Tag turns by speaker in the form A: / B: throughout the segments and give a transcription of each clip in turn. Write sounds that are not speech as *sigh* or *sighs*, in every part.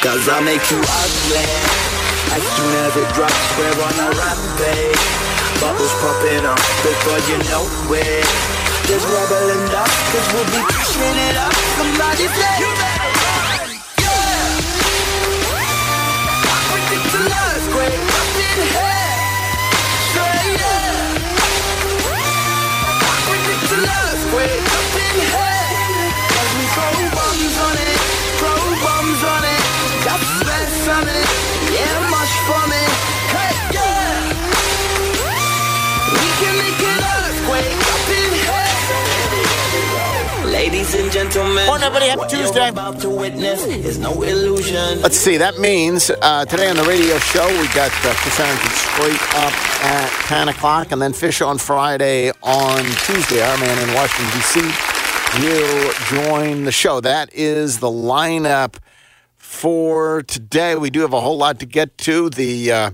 A: Cause I make you ugly. As soon as it drops, we're on a rampage. Bubbles popping up before you know it. There's rebel enough, cause we'll be pushing it up. Somebody say, you better run. Up in stress yeah, much for me. Hey, yeah. We can make an earthquake up in here. Ladies and gentlemen,
B: everybody. Happy
A: what you're
B: Tuesday.
A: about to witness is no illusion.
B: Let's see. That means uh, today on the radio show we got uh, Chris Herrington straight up at 10 o'clock, and then Fish on Friday on Tuesday. Our man in Washington D.C. will join the show. That is the lineup for today. We do have a whole lot to get to. The uh,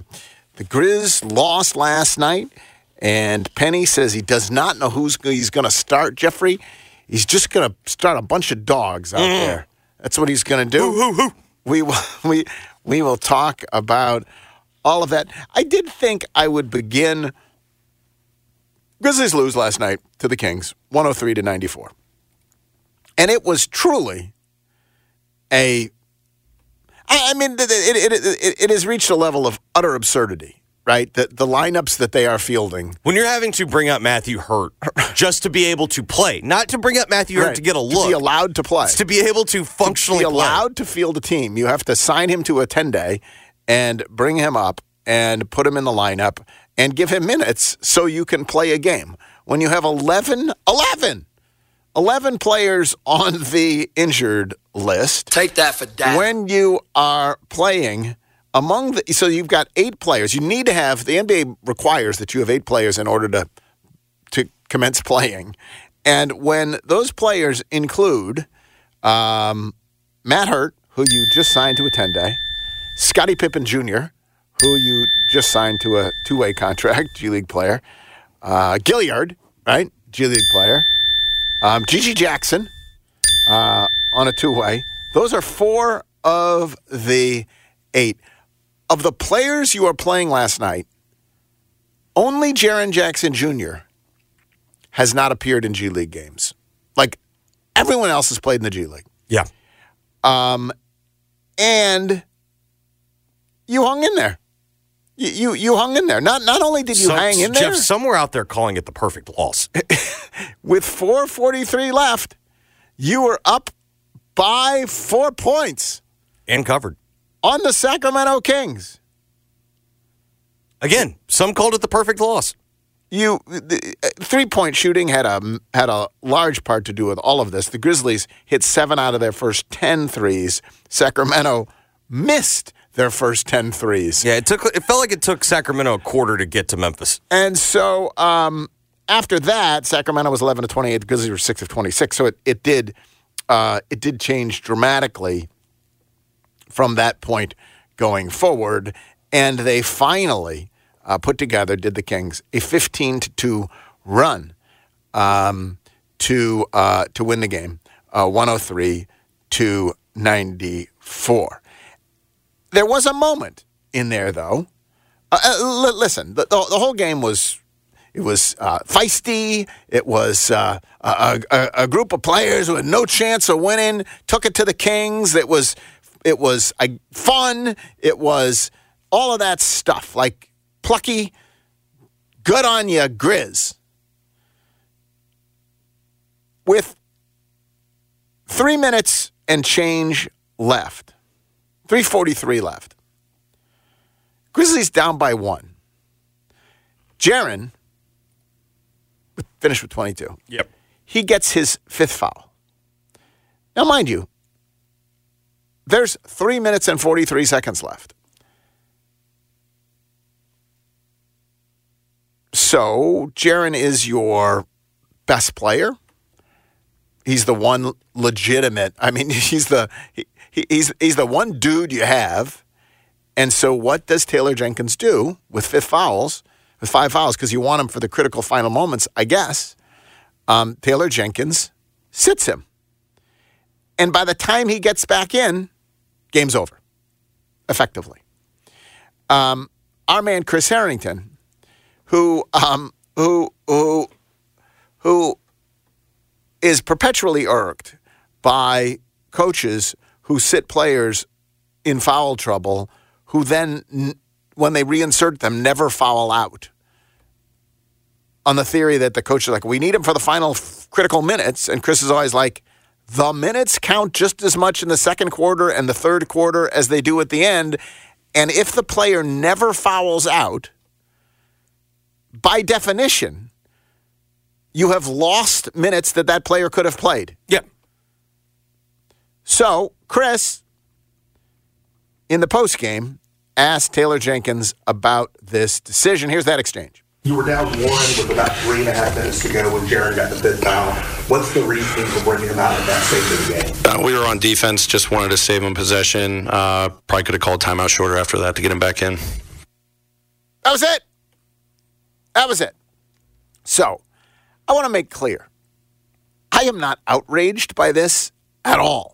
B: the Grizz lost last night, and Penny says he does not know who's he's going to start. Jeffrey, he's just going to start a bunch of dogs out there. That's what he's going to do. We will *laughs* we we will talk about all of that. I did think I would begin. Grizzlies lose last night to the Kings, 103 to 94. And it was truly a I I mean, it, it, it, it, it has reached a level of utter absurdity, right? The, the lineups that they are fielding.
C: When you're having to bring up Matthew Hurt *laughs* just to be able to play, not to bring up Matthew Hurt
B: right,
C: to get a look,
B: To be allowed to play.
C: it's to be able to functionally
B: to be
C: play.
B: allowed to field a team, you have to sign him to a 10 day and bring him up and put him in the lineup and give him minutes so you can play a game. When you have 11, 11, 11 players on the injured list.
A: Take that for that.
B: When you are playing among the, so you've got eight players. You need to have, the NBA requires that you have eight players in order to, to commence playing. And when those players include um, Matt Hurt, who you just signed to a 10 day, Scottie Pippen Jr., who you just signed to a two way contract, G League player, uh, Gilyard, right? G League player, um, GG Jackson uh, on a two way. Those are four of the eight. Of the players you are playing last night, only Jaren Jackson Jr. has not appeared in G League games. Like everyone else has played in the G League.
C: Yeah.
B: and you hung in there. You you, you hung in there. Not not only did you
C: So-
B: hang in there
C: Jeff, somewhere out there calling it the perfect loss. *laughs*
B: with 4:43 left, you were up by four points
C: and covered.
B: on the Sacramento Kings.
C: Again, some called it the perfect loss.
B: You the, uh, three point shooting had a had a large part to do with all of this. The Grizzlies hit seven out of their first 10 threes. Sacramento missed their first 10 threes.
C: Yeah, it took. It felt like it took Sacramento a quarter to get to Memphis.
B: And so um, after that, Sacramento was 11 to 28. The Grizzlies were 6 of 26. So it, it did uh, it did change dramatically from that point going forward. And they finally uh, put together, did the Kings, a 15 to 2 run um, to uh, to win the game, uh, 103 to 94. There was a moment in there, though. Uh, uh, li- listen, the, the, the whole game was it was uh, feisty. It was uh, a, a, a group of players with no chance of winning took it to the Kings. It was it was uh, fun. It was all of that stuff, like plucky, good on you, Grizz. With three minutes and change left, 343 left. Grizzlies down by one. Jaren finished with 22.
C: Yep.
B: He gets his fifth foul. Now, mind you, there's three minutes and 43 seconds left. So, Jaren is your best player. He's the one legitimate. I mean, *laughs* he's the he, he's he's the one dude you have. And so, what does Taylor Jenkins do with fifth fouls, with five fouls? Because you want him for the critical final moments, I guess. Um, Taylor Jenkins sits him, and by the time he gets back in, game's over, effectively. Um, our man Chris Herrington, who um, who who who is perpetually irked by coaches who sit players in foul trouble who then, when they reinsert them, never foul out. On the theory that the coach is like, we need him for the final f- critical minutes. And Chris is always like, the minutes count just as much in the second quarter and the third quarter as they do at the end. And if the player never fouls out, by definition, you have lost minutes that that player could have played.
C: Yep.
B: So, Chris, in the post game, asked Taylor Jenkins about this decision. Here's that exchange.
D: You were down one with about three and a half minutes to go when Jaren got the fifth foul. What's the reasoning for bringing him out at that stage of the game?
E: Uh, we were on defense, just wanted to save him possession. Uh, probably could have called timeout shorter after that to get him back in.
B: That was it. That was it. So, I want to make clear I am not outraged by this at all.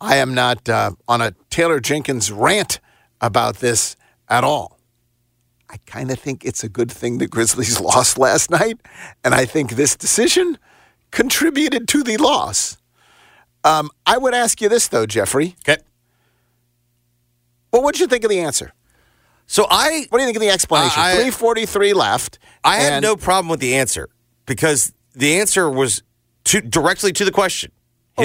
B: I am not uh, on a Taylor Jenkins rant about this at all. I kind of think it's a good thing the Grizzlies *laughs* lost last night, and I think this decision contributed to the loss. Um, I would ask you this, though, Jeffrey.
C: Okay.
B: What would you think of the answer?
C: So I
B: What do you think of the explanation?
C: I-
B: 343 left.
C: I had no problem with the answer because the answer was to, directly to the question.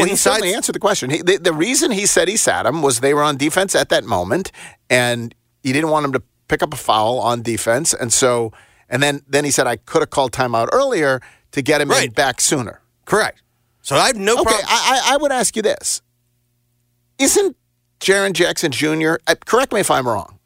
B: Oh, he certainly answered the question. He, the, the reason he said he sat him was they were on defense at that moment, and he didn't want him to pick up a foul on defense, and so and then then he said I could have called timeout earlier to get him in
C: Right.
B: back sooner.
C: Correct. So I have no
B: Okay,
C: problem.
B: I, I I would ask you this: Isn't Jaren Jackson Jr. Uh, correct me if I'm wrong?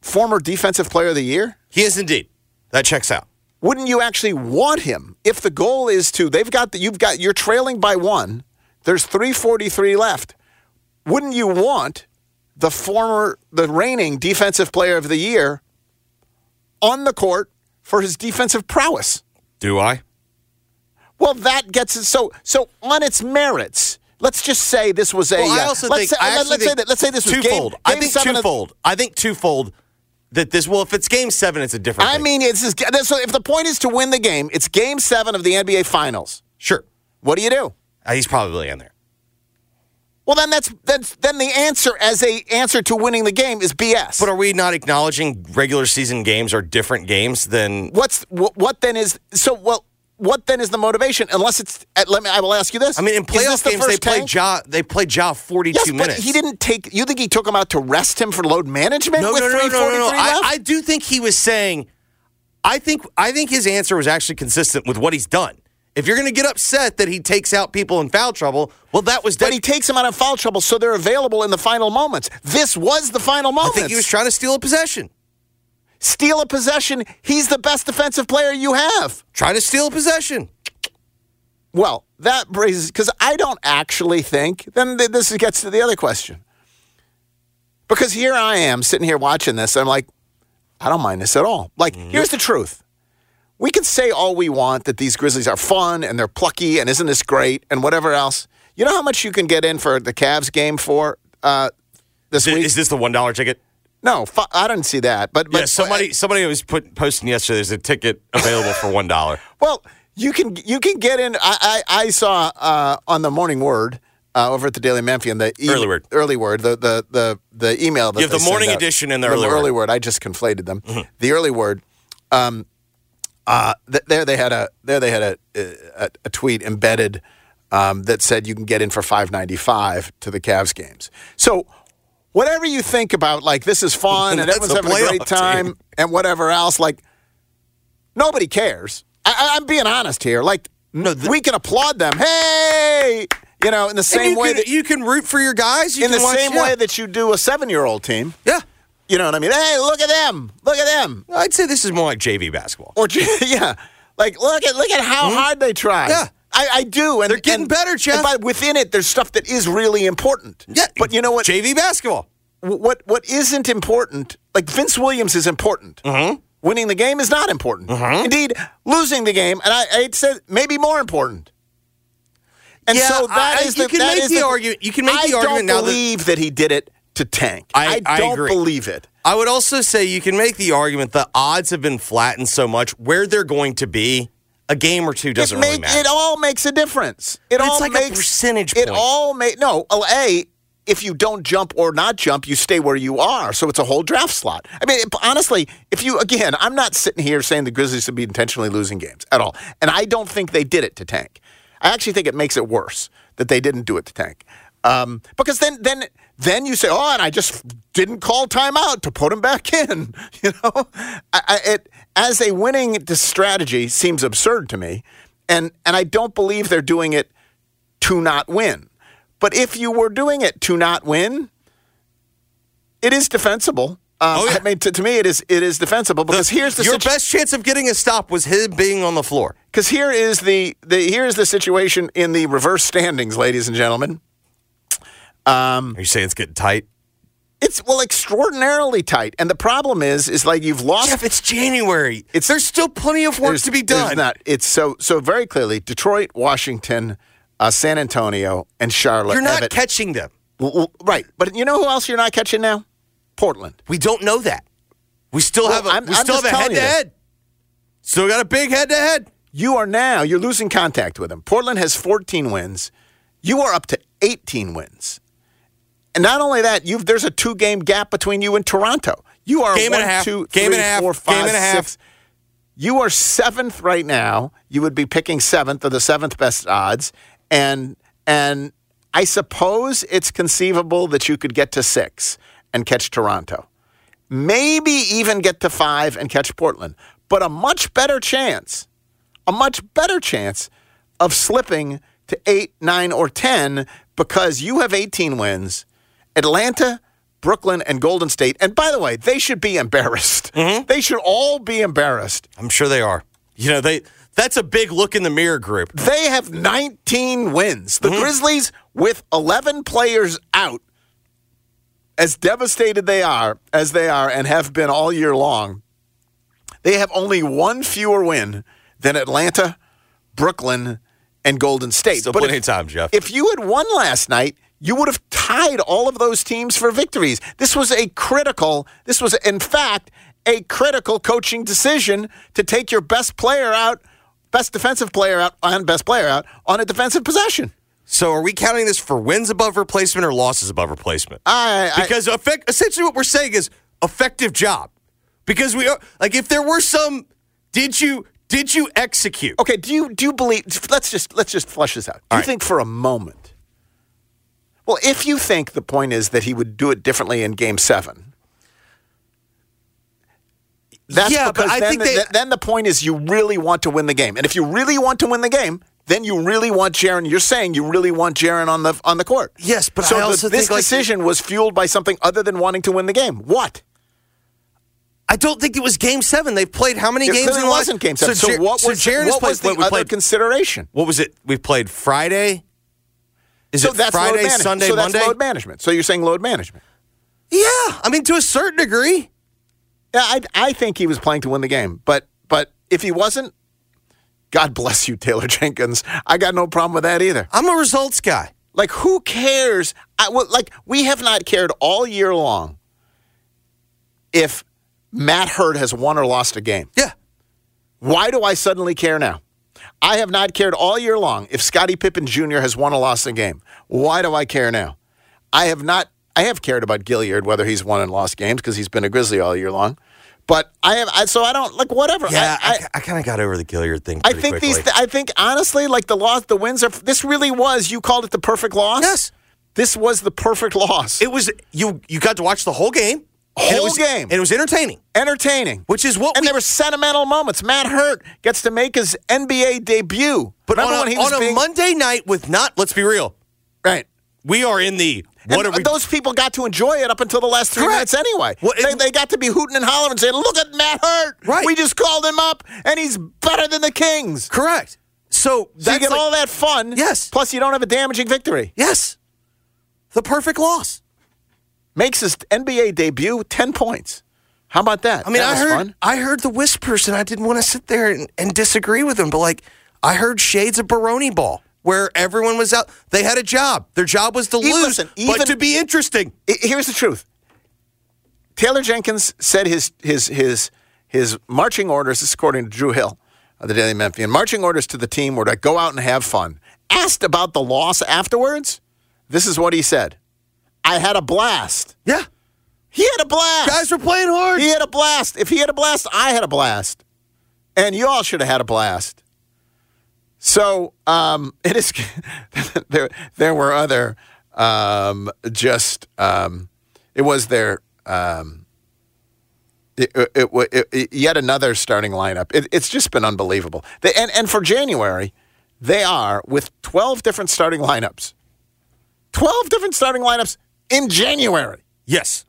B: Former Defensive Player of the Year.
C: he is indeed. That checks out.
B: Wouldn't you actually want him if the goal is to they've got the, you've got you're trailing by one there's 343 left wouldn't you want the former the reigning defensive player of the year on the court for his defensive prowess
C: Do I?
B: well that gets it so so on its merits let's just say this was a
C: Well, I
B: uh,
C: also
B: let's
C: think
B: say,
C: I
B: let's say that let's say this was game,
C: twofold. I think
B: seven of-
C: twofold. I think twofold that this. Well, if it's game seven, it's a different.
B: I
C: thing.
B: mean, it's just, so if the point is to win the game, it's game seven of the NBA Finals.
C: sure.
B: What do you do?
C: Uh, he's probably in there.
B: Well, then that's that's then the answer as a answer to winning the game is BS.
C: But are we not acknowledging regular season games are different games than?
B: what's what, what then is so well? What then is the motivation? Unless it's uh, let me. I will ask you this.
C: I mean, in playoff
B: the
C: games, they played
B: tank?
C: Ja. They played Ja forty-two
B: Yes,
C: minutes.
B: but he didn't take. You think he took him out to rest him for load management?
C: No,
B: with
C: no, no, no, no, no.
B: 3:43
C: I. I do think he was saying. I think I think his answer was actually consistent with what he's done. If you're going to get upset that he takes out people in foul trouble, well, that was.
B: but he takes him out of foul trouble, so they're available in the final moments. This was the final
C: moment.
B: I
C: think he was trying to steal a possession.
B: Steal a possession. He's the best defensive player you have.
C: Try to steal a possession.
B: Well, that raises because I don't actually think. Then this gets to the other question. Because here I am sitting here watching this, I'm like, I don't mind this at all. Like, here's the truth. We can say all we want that these Grizzlies are fun and they're plucky and isn't this great and whatever else. You know how much you can get in for the Cavs game for uh, this
C: Is,
B: week?
C: is this the one dollar ticket?
B: No, fu- I didn't see that. But, but
C: yeah, somebody somebody was put posting yesterday. There's a ticket available for one dollar. *laughs*
B: Well, you can you can get in. I I, I saw uh, on the Morning Word uh, over at the Daily Memphian. The e-
C: Early Word.
B: early word, the the the the email. That
C: You have the morning edition and the early
B: early
C: word. Mm-hmm.
B: word. I just conflated them. The early word. Um, uh, th- there they had a there they had a a, a tweet embedded um, that said you can get in for five ninety five to the Cavs games. So. Whatever you think about, like this is fun and *laughs* everyone's having a great
C: playoff team.
B: time and whatever else, like nobody cares. I, I'm being honest here. Like,
C: No, the-
B: we can applaud them. Hey, you know, in the same way
C: can,
B: that
C: you can root for your guys. You
B: in the
C: watch-
B: same
C: yeah.
B: way that you do a seven-year-old team.
C: Yeah.
B: You know what I mean? Hey, look at them! Look at them!
C: I'd say this is more like JV basketball.
B: Or *laughs* yeah, like look at look at how hmm? hard they try.
C: Yeah.
B: I, I do, and
C: They're getting
B: and-
C: better, Jeff.
B: But within it, there's stuff that is really important.
C: Yeah.
B: but you know what?
C: JV basketball.
B: what what isn't important, like Vince Williams is important.
C: Mm-hmm.
B: Winning the game is not important. Indeed, losing the game, and I, I said maybe more important. And
C: Yeah,
B: so that
C: I-
B: is
C: you
B: the
C: can
B: that
C: make
B: is
C: the argument- you can make
B: I
C: the argument now
B: don't
C: that-
B: believe that, he did it to tank.
C: I- I
B: don't believe it.
C: I would also say you can make the argument the odds have been flattened so much where they're going to be a game or two doesn't
B: it,
C: really matter.
B: it all makes a difference. It all
C: like a
B: makes
C: percentage
B: It all make no. oh, A, if you don't jump or not jump, you stay where you are. So it's a whole draft slot. I mean, it- honestly, if you again, I'm not sitting here saying the Grizzlies would be intentionally losing games at all, and I don't think they did it to tank. I actually think it makes it worse that they didn't do it to tank. Um, because then, then, then you say, "Oh, and I just didn't call timeout to put him back in." *laughs* You know, I, I, it as a winning strategy seems absurd to me, and and I don't believe they're doing it to not win. But if you were doing it to not win, it is defensible. Um,
C: Oh, yeah.
B: I mean, to, to me, it is it is defensible because here's the
C: your
B: situ-
C: best chance of getting a stop was him being on the floor.
B: because here is the, the here's the situation in the reverse standings, ladies and gentlemen.
C: Are you saying it's getting tight?
B: It's well extraordinarily tight, and the problem is is like you've lost.
C: Jeff, it's January.
B: It's-
C: there's still plenty of work to be done.
B: Not it's so so very clearly Detroit, Washington, uh, San Antonio, and Charlotte.
C: You're not catching them.
B: Well, well, right, but you know who else you're not catching now? Portland.
C: We don't know that. We still
B: Well,
C: have a
B: I'm-
C: we
B: I'm
C: still have a head to head. Still got a big head to head.
B: You are now you're losing contact with them. Portland has 14 wins. You are up to 18 wins. And not only that, you've there's a two game gap between you and Toronto. You are
C: Game
B: one,
C: and a half.
B: two,
C: Game
B: three,
C: and a half.
B: four,
C: Game
B: five,
C: and a half.
B: six. You are seventh right now. You would be picking seventh or the seventh best odds. And and I suppose it's conceivable that you could get to six and catch Toronto. Maybe even get to five and catch Portland. But a much better chance, a much better chance of slipping to eight, nine, or 10 because you have 18 wins. Atlanta, Brooklyn, and Golden State. And by the way, they should be embarrassed. Mm-hmm. They should all be embarrassed.
C: I'm sure they are. You know, they that's a big look in the mirror group.
B: They have 19 wins. The mm-hmm. Grizzlies, with 11 players out, as devastated they are as they are and have been all year long, they have only one fewer win than Atlanta, Brooklyn, and Golden State.
C: Still
B: But
C: plenty
B: if-
C: of time, Jeff.
B: If you had won last night, you would have tied all of those teams for victories. This was a critical, this was, in fact, a critical coaching decision to take your best player out, best defensive player out, and best player out on a defensive possession.
C: So are we counting this for wins above replacement or losses above replacement?
B: I, I
C: because effect, essentially what we're saying is effective job. Because we are like if there were some did you did you execute?
B: okay. Do you do you believe? Let's just let's just flush this out. Do you
C: All right.
B: think for a moment? Well, if you think the point is that he would do it differently in Game Seven, that's
C: Yeah, but
B: because
C: I
B: then,
C: think
B: the,
C: they-
B: then the point is you really want to win the game, and if you really want to win the game, then you really want Jaren. You're saying you really want Jaren on the on the court.
C: Yes, but
B: so
C: I
B: the-
C: also
B: this
C: think, like-
B: decision was fueled by something other than wanting to win the game. What?
C: I don't think it was game seven. They've played how many
B: It
C: games in
B: clearly
C: the
B: wasn't Game Seven. So,
C: Jer-
B: what
C: so
B: was
C: Jaren
B: what
C: played-
B: was the
C: what,
B: other
C: played-
B: consideration?
C: what was it? We played Friday. Is
B: so
C: it
B: that's load
C: Friday,
B: management.
C: Sunday,
B: so that's
C: Monday?
B: load management. So you're saying load management?
C: Yeah, I mean to a certain degree.
B: Yeah, I, I think he was playing to win the game, but but if he wasn't, God bless you, Taylor *laughs* Jenkins. I got no problem with that either.
C: I'm a results guy.
B: Like, who cares? I, well, like, we have not cared all year long if Matt Hurt has won or lost a game.
C: Yeah.
B: Why do I suddenly care now? I have not cared all year long if Scottie Pippen Jr. has won or lost a game. Why do I care now? I have not. I have cared about Gilyard whether he's won and lost games because he's been a Grizzly all year long. But I have. I, so I don't like whatever.
C: Yeah,
B: I,
C: I, I, kind of got over the Gilyard thing.
B: I think
C: quickly.
B: these. I think honestly, like the loss, the wins are. This really was. You called it the perfect loss.
C: Yes.
B: This was the perfect loss.
C: it was you. You got to watch the whole game. And it
B: Whole
C: was-
B: game.
C: and it was entertaining.
B: entertaining.
C: Which is what
B: and
C: we-
B: there were sentimental moments. Matt Hurt gets to make his NBA debut.
C: But
B: Remember
C: on, a, on a Monday night with not. Let's be real.
B: right?
C: We are in the what
B: and
C: are we?
B: those people got to enjoy it up until the last three
C: Correct.
B: minutes anyway.
C: Well,
B: they,
C: it-
B: they got to be hooting and hollering and saying, "Look at Matt Hurt!
C: Right.
B: We just called him up, and he's better than the Kings."
C: correct. So
B: So you
C: that's
B: get
C: like-
B: all that fun.
C: Yes.
B: Plus, you don't have a damaging victory.
C: yes, the perfect loss.
B: Makes his NBA debut ten points. How about that?
C: I mean,
B: that
C: I heard
B: fun.
C: I heard the whispers, and I didn't want to sit there and, and disagree with them. But like, I heard shades of Baroni ball, where everyone was out. They had a job. Their job was to
B: Even-
C: lose,
B: listen,
C: but to be interesting.
B: Here's the truth. Taylor Jenkins said his his his his marching orders. This is according to Drew Hill of the Daily Memphian. Marching orders to the team were to go out and have fun. Asked about the loss afterwards, this is what he said: "I had a blast.
C: Yeah,
B: He had a blast.
C: guys were playing hard.
B: He had a blast. If he had a blast, I had a blast. And you all should have had a blast. So um, it is. *laughs* there, there were other um, just. Um, it was their. Um, it, it, it, it- yet another starting lineup. It, it's just been unbelievable. They, and and for January, they are with twelve different starting lineups. Twelve different starting lineups in January.
C: Yes.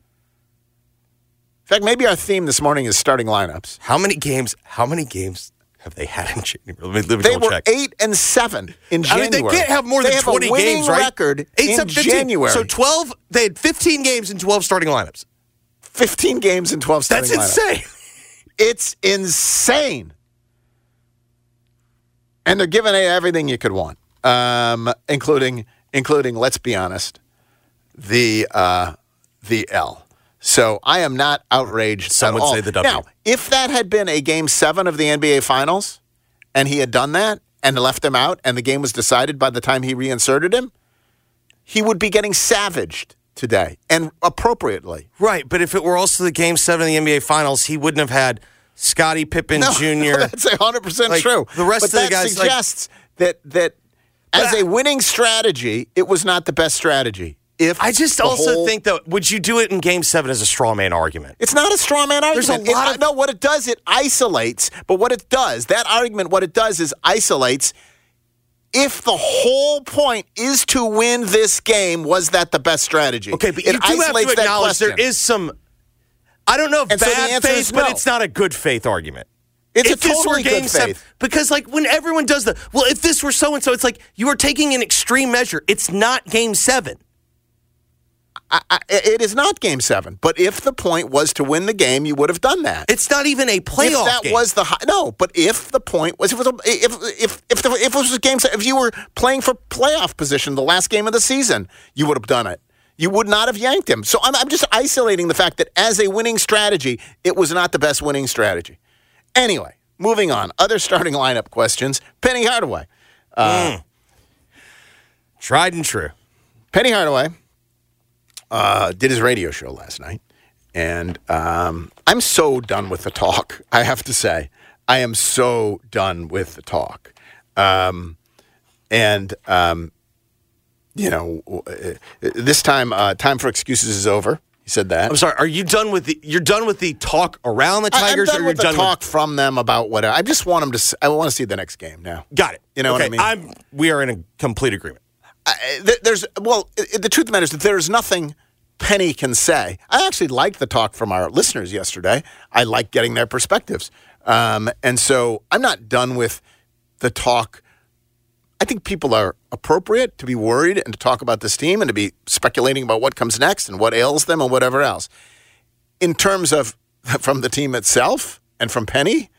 B: In fact, maybe our theme this morning is starting lineups.
C: How many games? How many games have they had in January? Let me, let me
B: They were
C: check.
B: eight and seven in
C: I
B: January.
C: mean, they can't have more than
B: They have a
C: 20
B: winning
C: games, right?
B: record
C: Eight,
B: in
C: seven, 15.
B: January.
C: So 12, they had 15 games and 12 starting lineups.
B: 15 games and 12 starting
C: That's
B: lineups.
C: insane.
B: It's insane. And they're giving everything you could want, um, including, including, let's be honest, the uh, the L. So I am not outraged.
C: Some would
B: all.
C: say the W.
B: Now, if that had been a game seven of the NBA Finals, and he had done that and left him out, and the game was decided by the time he reinserted him, he would be getting savaged today, and appropriately.
C: Right, but if it were also the game seven of the NBA Finals, he wouldn't have had Scottie Pippen
B: No, *laughs*
C: Jr.
B: that's hundred percent
C: Like,
B: true.
C: the rest
B: but
C: of the
B: that
C: guys, like-
B: suggests that that as
C: I-
B: a winning strategy, it was not the best strategy. If
C: I just also
B: whole-
C: think though, would you do it in game seven as a straw man argument?
B: it's not a straw man
C: There's a
B: argument. It-
C: lot of-
B: no, what it does, it isolates. But what it does, that argument, what it does is isolates. If the whole point is to win this game, was that the best strategy?
C: Okay, but
B: it
C: you do have to acknowledge there is some. I don't know if
B: And
C: bad
B: answer
C: faith,
B: is
C: but it's not a good faith argument.
B: It's a
C: if this were game
B: good
C: seven,
B: faith.
C: because like when everyone does the well, if this were so and so, it's like you are taking an extreme measure. It's not game seven.
B: I, I, it is not game seven. But if the point was to win the game, you would have done that.
C: It's not even a playoff
B: if that
C: game.
B: was the hi- no, but if the point was if it was a, if if if, the, if it was a game if you were playing for playoff position the last game of the season, you would have done it. You would not have yanked him. So I'm, I'm just isolating the fact that as a winning strategy, it was not the best winning strategy. Anyway, moving on. Other starting lineup questions. Penny Hardaway. Uh, mm.
C: tried and true.
B: Penny Hardaway uh, did his radio show last night, and um, I'm so done with the talk. *laughs* I have to say, I am so done with the talk. Um, and um, you know, uh, this time, uh, time for excuses is over. He said that.
C: I'm sorry. Are you done with the? You're done with the talk around the
B: I-
C: Tigers,
B: done
C: or you're
B: with the
C: done
B: talk from them about what I just want them to. s- I want to see the next game now.
C: Got it.
B: You know what I mean?
C: I'm. We are in a complete agreement.
B: There's well, the truth of the matter is that there's nothing Penny can say. I actually liked the talk from our listeners yesterday. I like getting their perspectives, um, and so I'm not done with the talk. I think people are appropriate to be worried and to talk about this team and to be speculating about what comes next and what ails them and whatever else. In terms of *laughs* from the team itself and from Penny,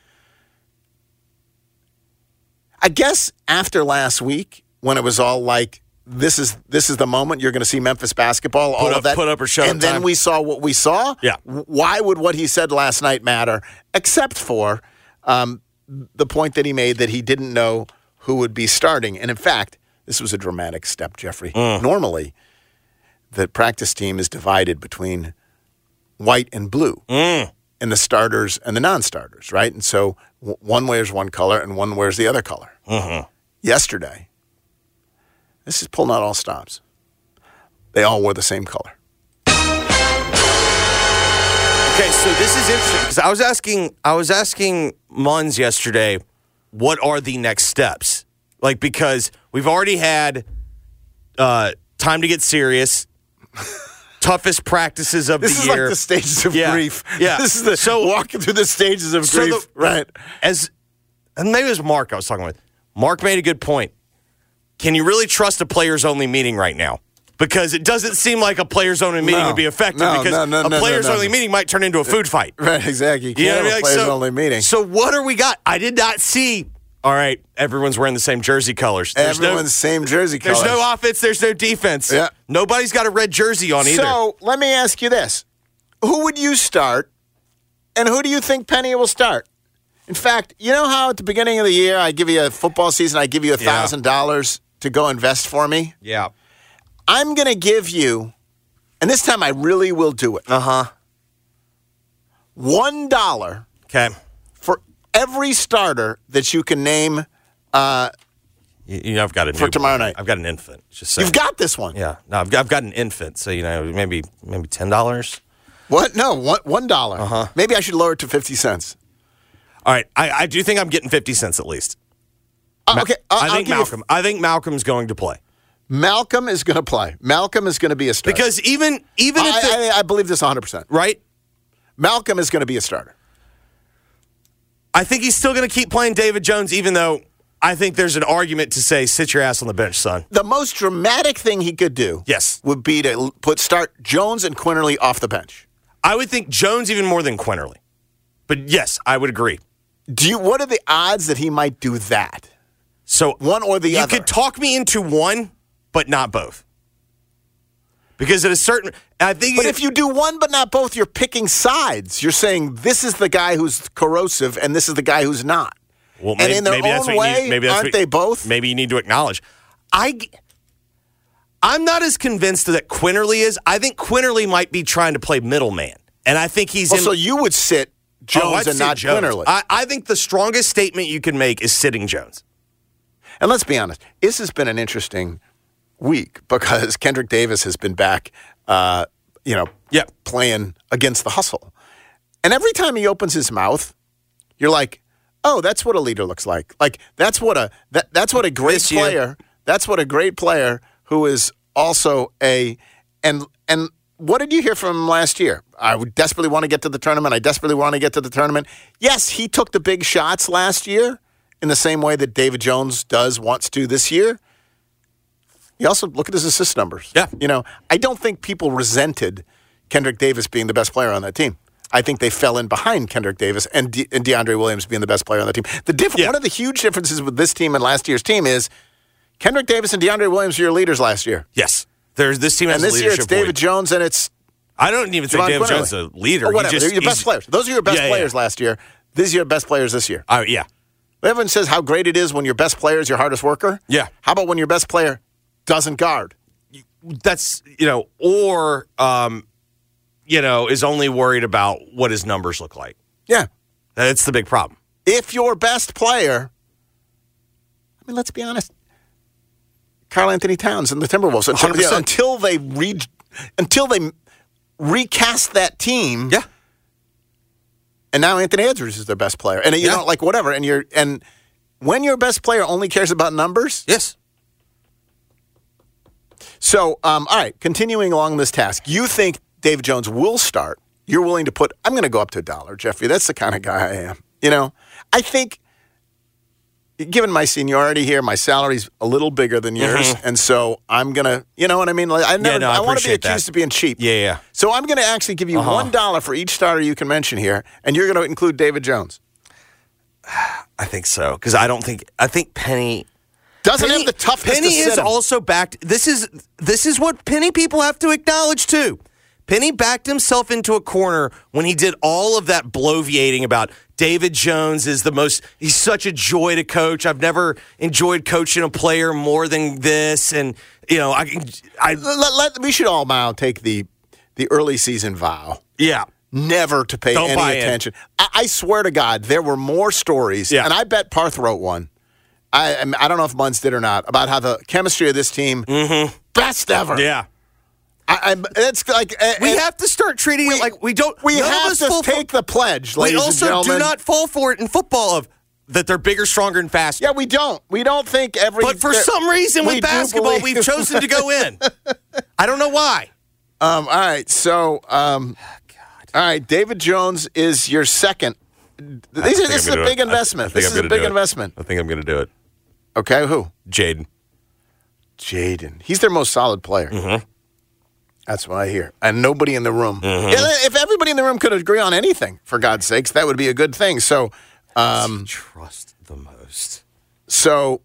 B: I guess after last week, when it was all like, this is this is the moment you're going to see Memphis basketball, all
C: Put
B: of that,
C: put up or shut up
B: and then
C: time.
B: we saw what we saw.
C: Yeah.
B: Why would what he said last night matter? Except for um, the point that he made that he didn't know who would be starting. And in fact, this was a dramatic step, Jeffrey. Mm. Normally, the practice team is divided between white and blue, mm. and the starters and the non-starters, right? And so w- one wears one color and one wears the other color. Mm-hmm. Yesterday, this is pulling out all stops. They all wore the same color.
C: Okay, so this is interesting because I was asking I was asking Munz yesterday, what are the next steps? Like because we've already had uh, time to get serious, *laughs* toughest practices of
B: This
C: the
B: is like the stages of
C: Yeah,
B: grief. *laughs*
C: yeah.
B: This is the
C: So-
B: walking through the stages of
C: So
B: grief.
C: the-
B: right.
C: As and maybe it was Mark I was talking with. Mark made a good point. Can you really trust a players only meeting right now? Because it doesn't seem like a players only meeting
B: No.
C: would be effective
B: No,
C: because
B: no,
C: a players only meeting might turn into a food fight. *laughs*
B: Right, exactly. You
C: You know
B: can't
C: what I
B: have
C: mean?
B: a players
C: so,
B: only meeting.
C: So what are we got? I did not see. All right, everyone's wearing the same jersey colors. There's
B: Everyone's
C: no,
B: same jersey colors.
C: there's no offense. There's no defense.
B: Yeah.
C: Nobody's got a red jersey on either.
B: So let me ask you this: Who would you start, and who do you think Penny will start? In fact, you know how at the beginning of the year I give you a football season, I give you a thousand dollars to go invest for me.
C: yeah.
B: I'm going to give you, and this time I really will do it.
C: Uh huh.
B: One dollar
C: Okay.
B: for every starter that you can name. Uh,
C: You, you know, I've got a
B: For tomorrow night.
C: I've got an infant. Just saying.
B: you've got this one.
C: Yeah. No, I've got, I've got an infant. So you know, maybe maybe ten dollars.
B: What? No, one one dollar.
C: Uh-huh.
B: Maybe I should lower it to fifty cents.
C: All right. I, I do think I'm getting fifty cents at least.
B: Uh, okay, I'll-
C: I think Malcolm. I think Malcolm's going to play
B: Malcolm is going to play. Malcolm is going to be a starter.
C: because even even if the,
B: I, I, I believe this 100%.
C: right,
B: Malcolm is going to be a starter.
C: I think he's still going to keep playing David Jones, even though I think there's an argument to say sit your ass on the bench, son.
B: The most dramatic thing he could do
C: Yes.
B: would be to put start Jones and Quinerly off the bench.
C: I would think Jones even more than Quinerly. But yes, I would agree.
B: Do you what are the odds that he might do that?
C: So
B: One or the
C: you
B: other.
C: You could talk me into one, but not both. Because at a certain, I think
B: But if you do one but not both, you're picking sides. You're saying this is the guy who's corrosive and this is the guy who's not.
C: well,
B: and in their
C: maybe that's
B: own way,
C: need, maybe that's
B: aren't
C: what-
B: they both?
C: Maybe you need to acknowledge. I, I'm not as convinced that Quinerly is. I think Quinerly might be trying to play middleman, and I think he's
B: Well,
C: in.
B: so you would sit oh, Jones
C: Oh,
B: and not
C: Jones.
B: Quinerly.
C: I, I think the strongest statement you can make is sitting Jones.
B: And let's be honest, this has been an interesting week because *laughs* Kendrick Davis has been back, uh, you know,
C: Yeah.
B: playing against the hustle. And every time he opens his mouth, you're like, oh, that's what a leader looks like. Like that's what a that, that's what a great player. That's what a great player who is also a and and what did you hear from him last year? I would desperately want to get to the tournament. I desperately want to get to the tournament. Yes, he took the big shots last year in the same way that David Jones does wants to this year. He also look at his assist numbers.
C: Yeah.
B: You know, I don't think people resented Kendrick Davis being the best player on that team. I think they fell in behind Kendrick Davis and, De- and DeAndre Williams being the best player on the team. The diff-
C: Yeah.
B: one of the huge differences with this team and last year's team is Kendrick Davis and DeAndre Williams were your leaders last year.
C: Yes, there's this team has
B: And this year it's David. Jones and it's
C: I don't even think David Jones is a leader.
B: Or whatever.
C: just-
B: They're your best players. Those are your best
C: Yeah,
B: players
C: yeah.
B: last year. These are your best players this year.
C: Uh, yeah,
B: Everyone says how great it is when your best player is your hardest worker.
C: Yeah.
B: How about when your best player doesn't guard?
C: that's you know, or um, you know, is only worried about what his numbers look like.
B: Yeah.
C: That's the big problem.
B: If your best player, I mean, let's be honest, Karl-Anthony Towns and the Timberwolves until,
C: 100%.
B: yeah, until they re, until they recast that team.
C: Yeah.
B: And now Anthony Edwards is their best player, and you
C: Yeah.
B: know, like whatever. And you're and when your best player only cares about numbers,
C: Yes.
B: So, um, all right, continuing along this task, you think Dave Jones will start. You're willing to put, I'm going to go up to a dollar, Jeffrey. That's the kind of guy I am. You know, I think, given my seniority here, my salary's a little bigger than yours. And so I'm going to, you know what I mean? Like, I, never,
C: no, I
B: I want to be accused
C: that.
B: of being cheap.
C: Yeah, yeah.
B: So I'm going to actually give you
C: Uh-huh.
B: $1 for each starter you can mention here, and you're going to include David Jones. *sighs*
C: I think so because I don't think I think Penny
B: Doesn't have the toughness
C: Penny
B: to
C: is
B: him.
C: also backed. This is this is what Penny people have to acknowledge too. Penny backed himself into a corner when he did all of that bloviating about David Jones is the most, he's such a joy to coach. I've never enjoyed coaching a player more than this. And, you know, I, I,
B: Let, let- we should all now take the the early season vow
C: yeah.
B: never to pay
C: Don't
B: any attention. I, I swear to God, there were more stories,
C: Yeah.
B: and I bet Parth wrote one. I I don't know if Munz did or not about how the chemistry of this team best ever.
C: Mm-hmm. Yeah.
B: I, I, it's like uh,
C: We have to start treating
B: we-
C: it like we don't.
B: We have to
C: fall for-
B: take the pledge,
C: We also
B: and
C: do not fall for it in football of that they're bigger, stronger, and faster.
B: Yeah, we don't. We don't think every.
C: But for some reason with basketball,
B: believe-
C: we've chosen to go *laughs* in. I don't know why.
B: Um, all right, so um, all right, David Jones is your second. These are, this is a big investment. this is a big investment.
C: I think I'm going to do it.
B: Okay, who?
C: Jayden.
B: Jayden. He's their most solid player.
C: Mm-hmm.
B: That's what I hear. And nobody in the room. Yeah, if everybody in the room could agree on anything, for God's sakes, that would be a good thing. So, um,
C: Trust the most.
B: so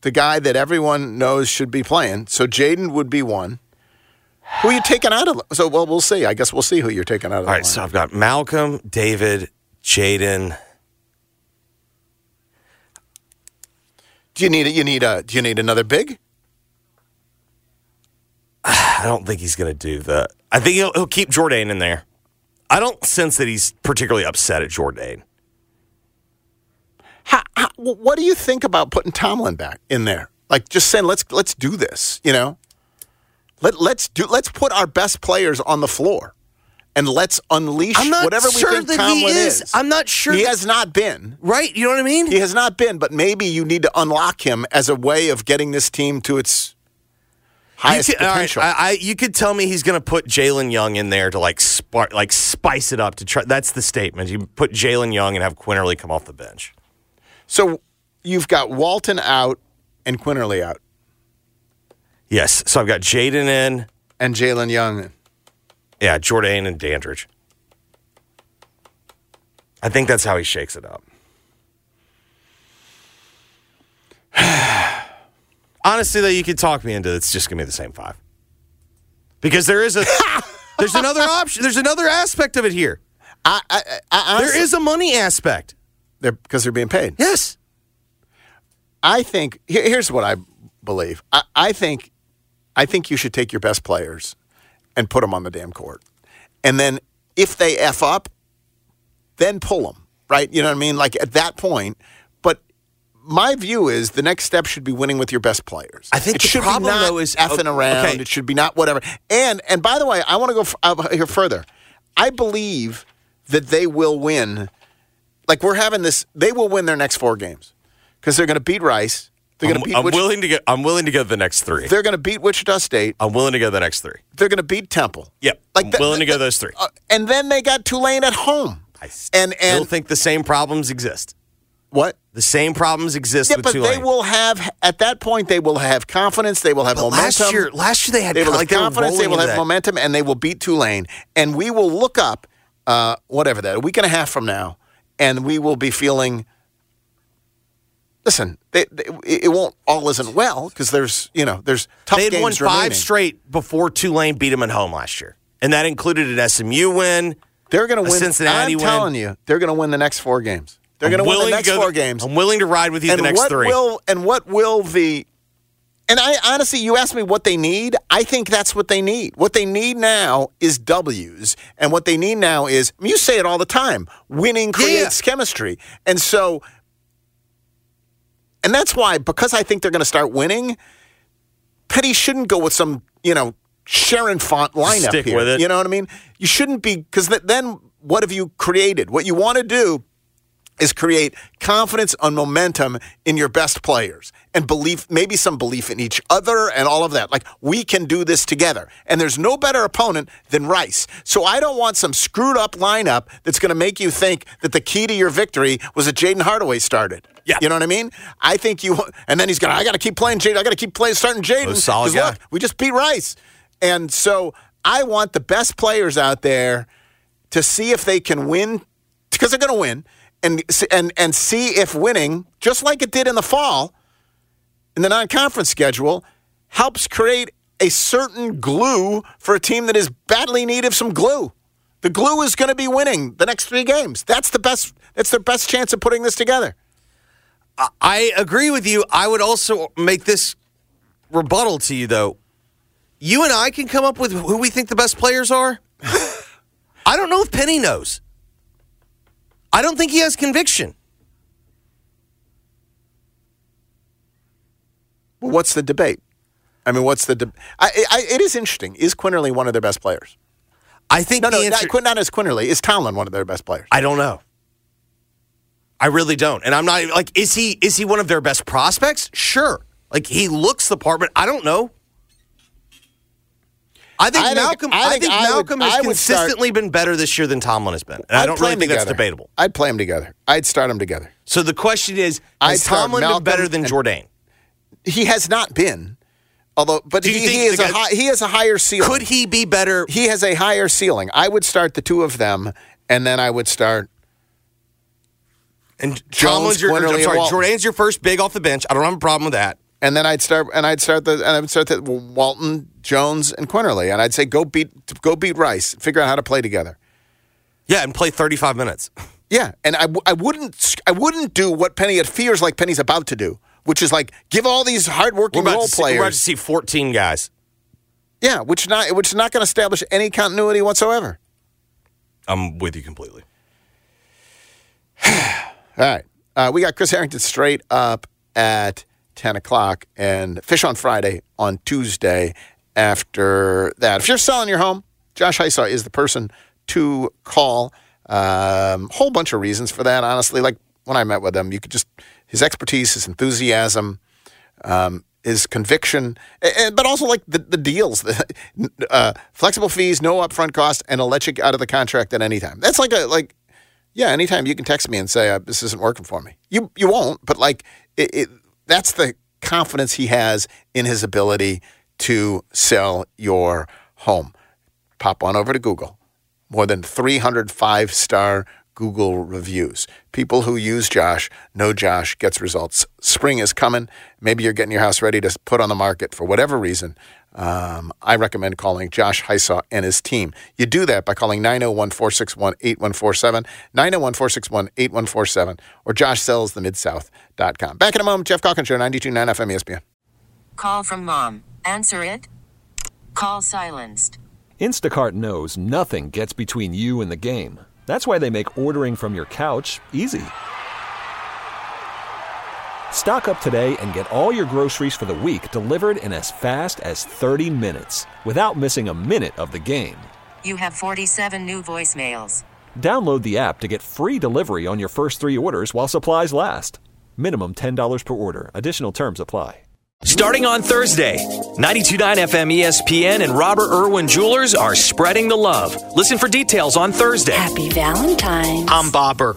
B: the guy that everyone knows should be playing. So Jayden would be one. Who are you taking out of? So, well, we'll see. I guess we'll see who you're taking out of.
C: All right, so I've got Malcolm, David, Jayden.
B: do you need a, you need a do you need another big?
C: I don't think he's going to do that. I think he'll, he'll keep Jordan in there. I don't sense that he's particularly upset at Jordan.
B: How, how, what do you think about putting Tomlin back in there? Like just saying, let's let's do this. You know, let let's do let's put our best players on the floor, and let's unleash
C: I'm not
B: whatever
C: sure
B: we think
C: that
B: Tomlin
C: he is. I'm not sure
B: He
C: that-
B: has not been.
C: Right? You know what I mean?
B: He has not been. But maybe you need to unlock him as a way of getting this team to its highest
C: you could, all right,
B: potential.
C: I, I, you could tell me he's going to put Jalen Young in there to like spark, like spice it up to try. That's the statement. You put Jalen Young and have Quinerly come off the bench.
B: so you've got Walton out and Quinerly out
C: Yes. So I've got Jayden in.
B: and Jalen Young.
C: Yeah, Jordan and Dandridge. I think that's how he shakes it up. *sighs* *sighs* Honestly, though, you could talk me into it's just gonna be the same five. Because there is a *laughs* there's another option. There's another aspect of it here.
B: I, I, I,
C: There
B: honestly-
C: is a money aspect.
B: they're because they're being paid.
C: Yes.
B: I think here- here's what I believe. I, I think I think you should take your best players and put them on the damn court, and then if they f up, then pull them. Right? You know what I mean? Like at that point. My view is the next step should be winning with your best players.
C: I think
B: it
C: the
B: should
C: problem,
B: be not
C: though, is-
B: effing
C: oh,
B: around.
C: okay.
B: It should be not whatever. And and by the way, I want to go f- uh, here further. I believe that they will win like we're having this they will win their next four games because they're going to beat rice they're going to beat
C: I'm
B: Wichita,
C: willing to get. I'm willing to go the next three.
B: they're going to beat wichita state
C: I'm willing to go the next three.
B: they're going to beat temple
C: Yep.
B: like
C: I'm
B: the-
C: willing to
B: the-
C: go those three.
B: uh, and then they got tulane at home
C: I still
B: and and
C: think the same problems exist.
B: what
C: The same problems exist
B: yeah but
C: Tulane.
B: they will have at that point they will have confidence they will have
C: But
B: momentum
C: last year, last year they had
B: they will
C: like
B: have
C: they
B: confidence they will have
C: that.
B: momentum and they will beat tulane and we will look up uh, whatever that a week and a half from now and we will be feeling listen they, they, it won't all isn't well because there's you know there's tough
C: They had
B: games
C: won five
B: remaining.
C: straight before Tulane beat them at home last year, and that included an SMU win.
B: they're going to win
C: Cincinnati
B: i'm
C: win.
B: telling you they're going to win the next four games they're going to win the next four games
C: I'm willing to ride with you
B: and
C: the next
B: what
C: three.
B: will and what will the and I honestly, you asked me what they need. I think that's what they need. What they need now is W's, and what they need now is you say it all the time: winning creates chemistry, and so, and that's why because I think they're going to start winning. Penny shouldn't go with some you know Sharon font lineup
C: Stick
B: here.
C: with it.
B: You know what I mean? You shouldn't be because th- then what have you created? What you want to do is create confidence and momentum in your best players and belief, maybe some belief in each other and all of that. Like, we can do this together. And there's no better opponent than Rice. So I don't want some screwed up lineup that's going to make you think that the key to your victory was that Jayden Hardaway started.
C: Yeah.
B: You know what I mean? I think you, and then he's going to, I got to keep playing Jayden. I got to keep playing, starting Jayden.
C: Oh, solid guy.
B: Look, we just beat Rice. And so I want the best players out there to see if they can win because they're going to win and and and see if winning just like it did in the fall in the non-conference schedule helps create a certain glue for a team that is badly need of some glue. The glue is going to be winning the next three games. That's the best. That's their best chance of putting this together.
C: I agree with you. I would also make this rebuttal to you, though. You and I can come up with who we think the best players are. *laughs* I don't know if Penny knows. I don't think he has conviction.
B: Well, what's the debate? I mean, what's the debate? it is interesting. Is Quinerly one of their best players?
C: I think
B: no, no,
C: answer,
B: not, not as Quinerly. Is Tomlin one of their best players?
C: I don't know. I really don't. And I'm not like, is he is he one of their best prospects? Sure. Like he looks the part, but I don't know. I think,
B: I think-
C: Malcolm.
B: I
C: I
B: think
C: think,
B: I would-
C: Malcolm has
B: I would start-
C: consistently been better this year than Tomlin has been, and I
B: I'd
C: don't really think that's debatable.
B: I'd play them together. I'd start them together.
C: So the question is,
B: I'd
C: has Tomlin
B: Malcolm
C: been better than Jourdain?
B: He has not been, although, but he, he is
C: the
B: a high, he has a higher ceiling.
C: Could he be better?
B: He has a higher ceiling. I would start the two of them, and then I would start.
C: And
B: Jones,
C: Tomlin's your,
B: Quinerly,
C: I'm sorry. Jourdain's your first big off the bench. I don't have a problem with that.
B: And then I'd start, and I'd start the, and I would start the Walton, Jones, and Quinerly, and I'd say go beat, go beat Rice. Figure out how to play together.
C: Yeah, and play 35 minutes.
B: Yeah, and I, I wouldn't, I wouldn't do what Penny it fears like Penny's about to do, which is like give all these hardworking role
C: see, we're about to see 14 guys.
B: Yeah, which not, which is not going to establish any continuity whatsoever.
C: I'm with you completely. *sighs*
B: All right. Uh, we got Chris Herrington straight up at 10 o'clock and Fish on Friday on Tuesday after that. If you're selling your home, Josh Hysaw is the person to call. Um, whole bunch of reasons for that, honestly. Like when I met with him, you could just, his expertise, his enthusiasm, um, his conviction, a- a- but also like the, the deals, the, *laughs* uh, flexible fees, no upfront cost, and I'll let you out of the contract at any time. That's like a, like, yeah, anytime you can text me and say uh, this isn't working for me. You you won't, but like it, it, that's the confidence he has in his ability to sell your home. Pop on over to Google. More than 300 five star Google reviews. People who use Josh know Josh gets results. Spring is coming. Maybe you're getting your house ready to put on the market for whatever reason. Um, I recommend calling Josh Hysaw and his team. You do that by calling 901 461 8147, 901 461 8147, or joshsellsthemidsouth.com. Back in a moment, Geoff Calkins Show, 92.9 FM ESPN.
F: Call from mom. Answer it. Call silenced.
G: Instacart knows nothing gets between you and the game. That's why they make ordering from your couch easy. Stock up today and get all your groceries for the week delivered in as fast as 30 minutes without missing a minute of the game.
F: You have 47 new voicemails.
G: Download the app to get free delivery on your first three orders while supplies last. Minimum $10 per order. Additional terms apply.
H: Starting on Thursday, 92.9 FM ESPN and Robert Irwin Jewelers are spreading the love. Listen for details on Thursday.
I: Happy Valentine's.
J: I'm Bob Burke,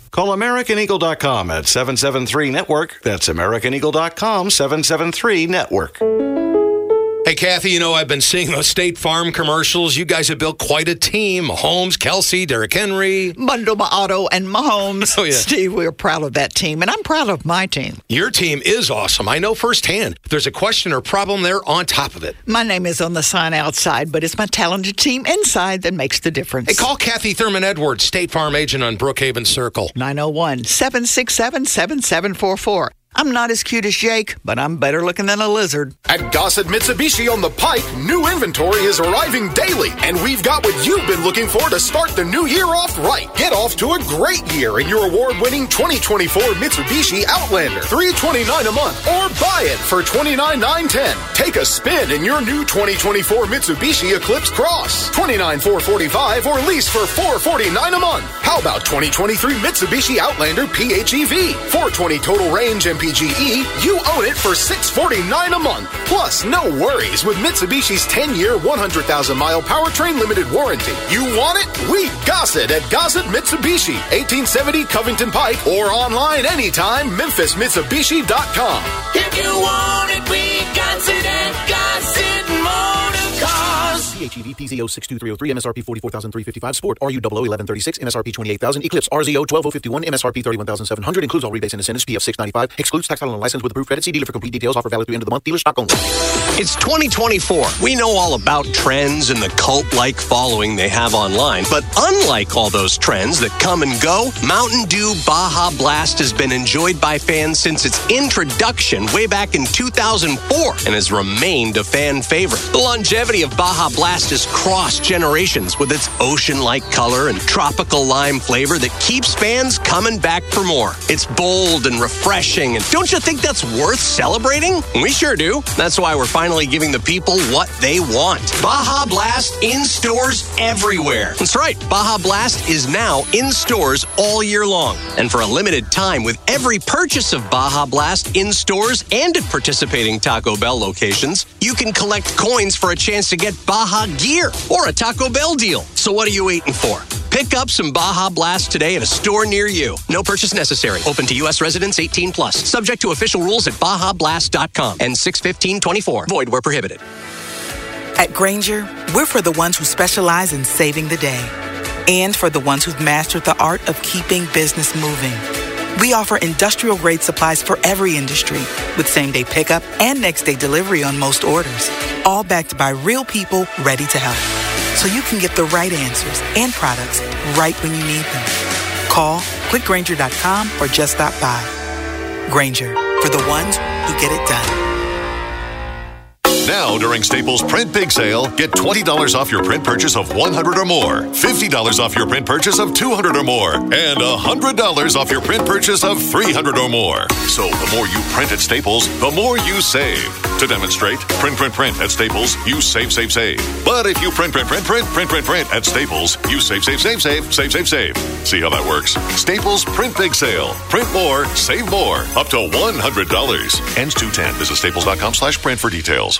K: Call AmericanEagle.com at 773 Network. That's AmericanEagle.com 773 Network.
L: Hey, Kathy, you know, I've been seeing those State Farm commercials. You guys have built quite a team Mahomes, Kelce, Derrick Henry.
M: Bundle auto and Mahomes. *laughs*
L: Oh, yeah.
M: Steve, we're proud of that team, and I'm proud of my team.
L: Your team is awesome. I know firsthand. If there's a question or problem, they're on top of it.
M: My name is on the sign outside, but it's my talented team inside that makes the difference.
L: Hey, call Kathy Thurman Edwards, State Farm agent on Brookhaven Circle.
M: 901 767 7744. I'm not as cute as Jake, but I'm better looking than a lizard.
I: At Gossett Mitsubishi on the Pike, new inventory is arriving daily, and we've got what you've been looking for to start the new year off right. Get off to a great year in your award-winning 2024 Mitsubishi Outlander, 329 a month, or buy it for 29910. Take a spin in your new 2024 Mitsubishi Eclipse Cross, 29445 or lease for 449 a month. How about 2023 Mitsubishi Outlander PHEV, 420 total range and MPGE, you own it for 649 a month. Plus, no worries with Mitsubishi's 10-year, 100,000-mile powertrain limited warranty. You want it? We got it at Gossett Mitsubishi, 1870 Covington Pike, or online anytime, memphismitsubishi.com.
A: If you want it, we got it at Gossett.
N: PHEV PZO 62303 MSRP 44355 Sport RU 1136 MSRP 28000 Eclipse RZO 12051 MSRP 31700 includes all rebates and incentives PF 695 excludes tax title and license with approved credit see dealer for complete details offer valid through end of the month dealer stock only
O: It's 2024. We know all about trends and the cult like following they have online. But unlike all those trends that come and go, Mountain Dew Baja Blast has been enjoyed by fans since its introduction way back in 2004 and has remained a fan favorite. The longevity of Baja Blast has crossed generations with its ocean like color and tropical lime flavor that keeps fans coming back for more. It's bold and refreshing, and don't you think that's worth celebrating? We sure do. That's why we're finally giving the people what they want. Baja Blast in stores everywhere. That's right. Baja Blast is now in stores all year long. And for a limited time, with every purchase of Baja Blast in stores and at participating Taco Bell locations, you can collect coins for a chance to get Baja gear or a Taco Bell deal. So what are you waiting for? Pick up some Baja Blast today at a store near you. No purchase necessary. Open to U.S. residents 18 plus. Subject to official rules at BajaBlast.com and 61524. Void where prohibited.
P: At Grainger, we're for the ones who specialize in saving the day and for the ones who've mastered the art of keeping business moving. We offer industrial grade supplies for every industry with same day pickup and next day delivery on most orders, all backed by real people ready to help. So you can get the right answers and products right when you need them. Call quickgranger.com or just stop by. Grainger for the ones who get it done.
Q: Now, during Staples Print Big Sale, get $20 off your print purchase of 100 or more, $50 off your print purchase of 200 or more, and $100 off your print purchase of 300 or more. So the more you print at Staples, the more you save. To demonstrate, print, print, print at Staples, you save, save, save. But if you print, print, print, print, print, print, print at Staples, you save, save, save, save, save, save, save. See how that works? Staples Print Big Sale. Print more, save more. Up to $100. Ends 210. Visit staples.com slash print for details.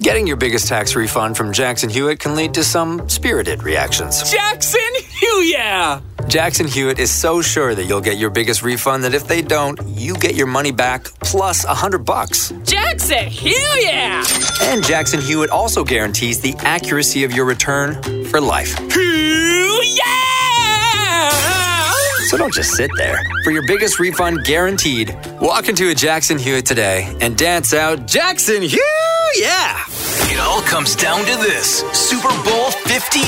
R: Getting your biggest tax refund from Jackson Hewitt can lead to some spirited reactions.
S: Jackson Hewitt! Yeah!
R: Jackson Hewitt is so sure that you'll get your biggest refund that if they don't, you get your money back plus a hundred bucks.
S: Jackson Hewitt! Yeah!
R: And Jackson Hewitt also guarantees the accuracy of your return for life. So don't just sit there. For your biggest refund guaranteed, walk into a Jackson Hewitt today and dance out Jackson Hewitt! Yeah!
H: It all comes down to this Super Bowl 58.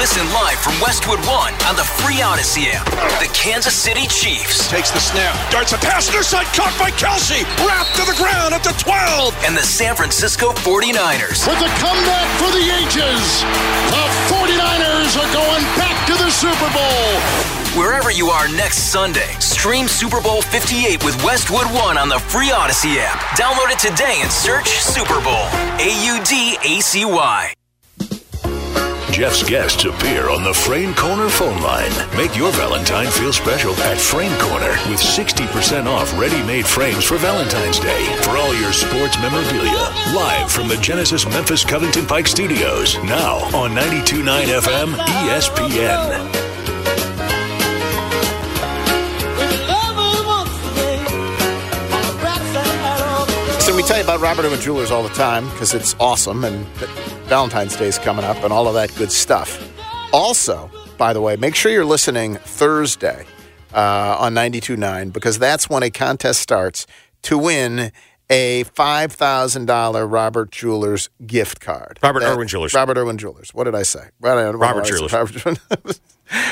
H: Listen live from Westwood One on the free Audacy app. The Kansas City Chiefs.
T: Takes the snap, darts a pass, side, caught by Kelce, wrapped to the ground at the 12.
H: And the San Francisco 49ers.
U: With a comeback for the ages, the 49ers are going back to the Super Bowl.
H: Wherever you are next Sunday, stream Super Bowl 58 with Westwood One on the free Audacy app. Download it today and search Super Bowl. A U D A C Y.
V: Geoff's guests appear on the Frame Corner phone line. Make your Valentine feel special at Frame Corner with 60% off ready-made frames for Valentine's Day for all your sports memorabilia. Live from the Genesis Memphis Covington Pike Studios. Now on 92.9 FM ESPN.
B: Tell you about Robert Irwin Jewelers all the time because it's awesome and Valentine's Day is coming up and all of that good stuff. Also, by the way, make sure you're listening Thursday uh, on 92.9 because that's when a contest starts to win a $5,000 Robert Jewelers gift card.
C: Robert
B: That-
C: Irwin Jewelers.
B: Robert Irwin Jewelers. What did I say? Robert,
C: Robert Jewelers. *laughs*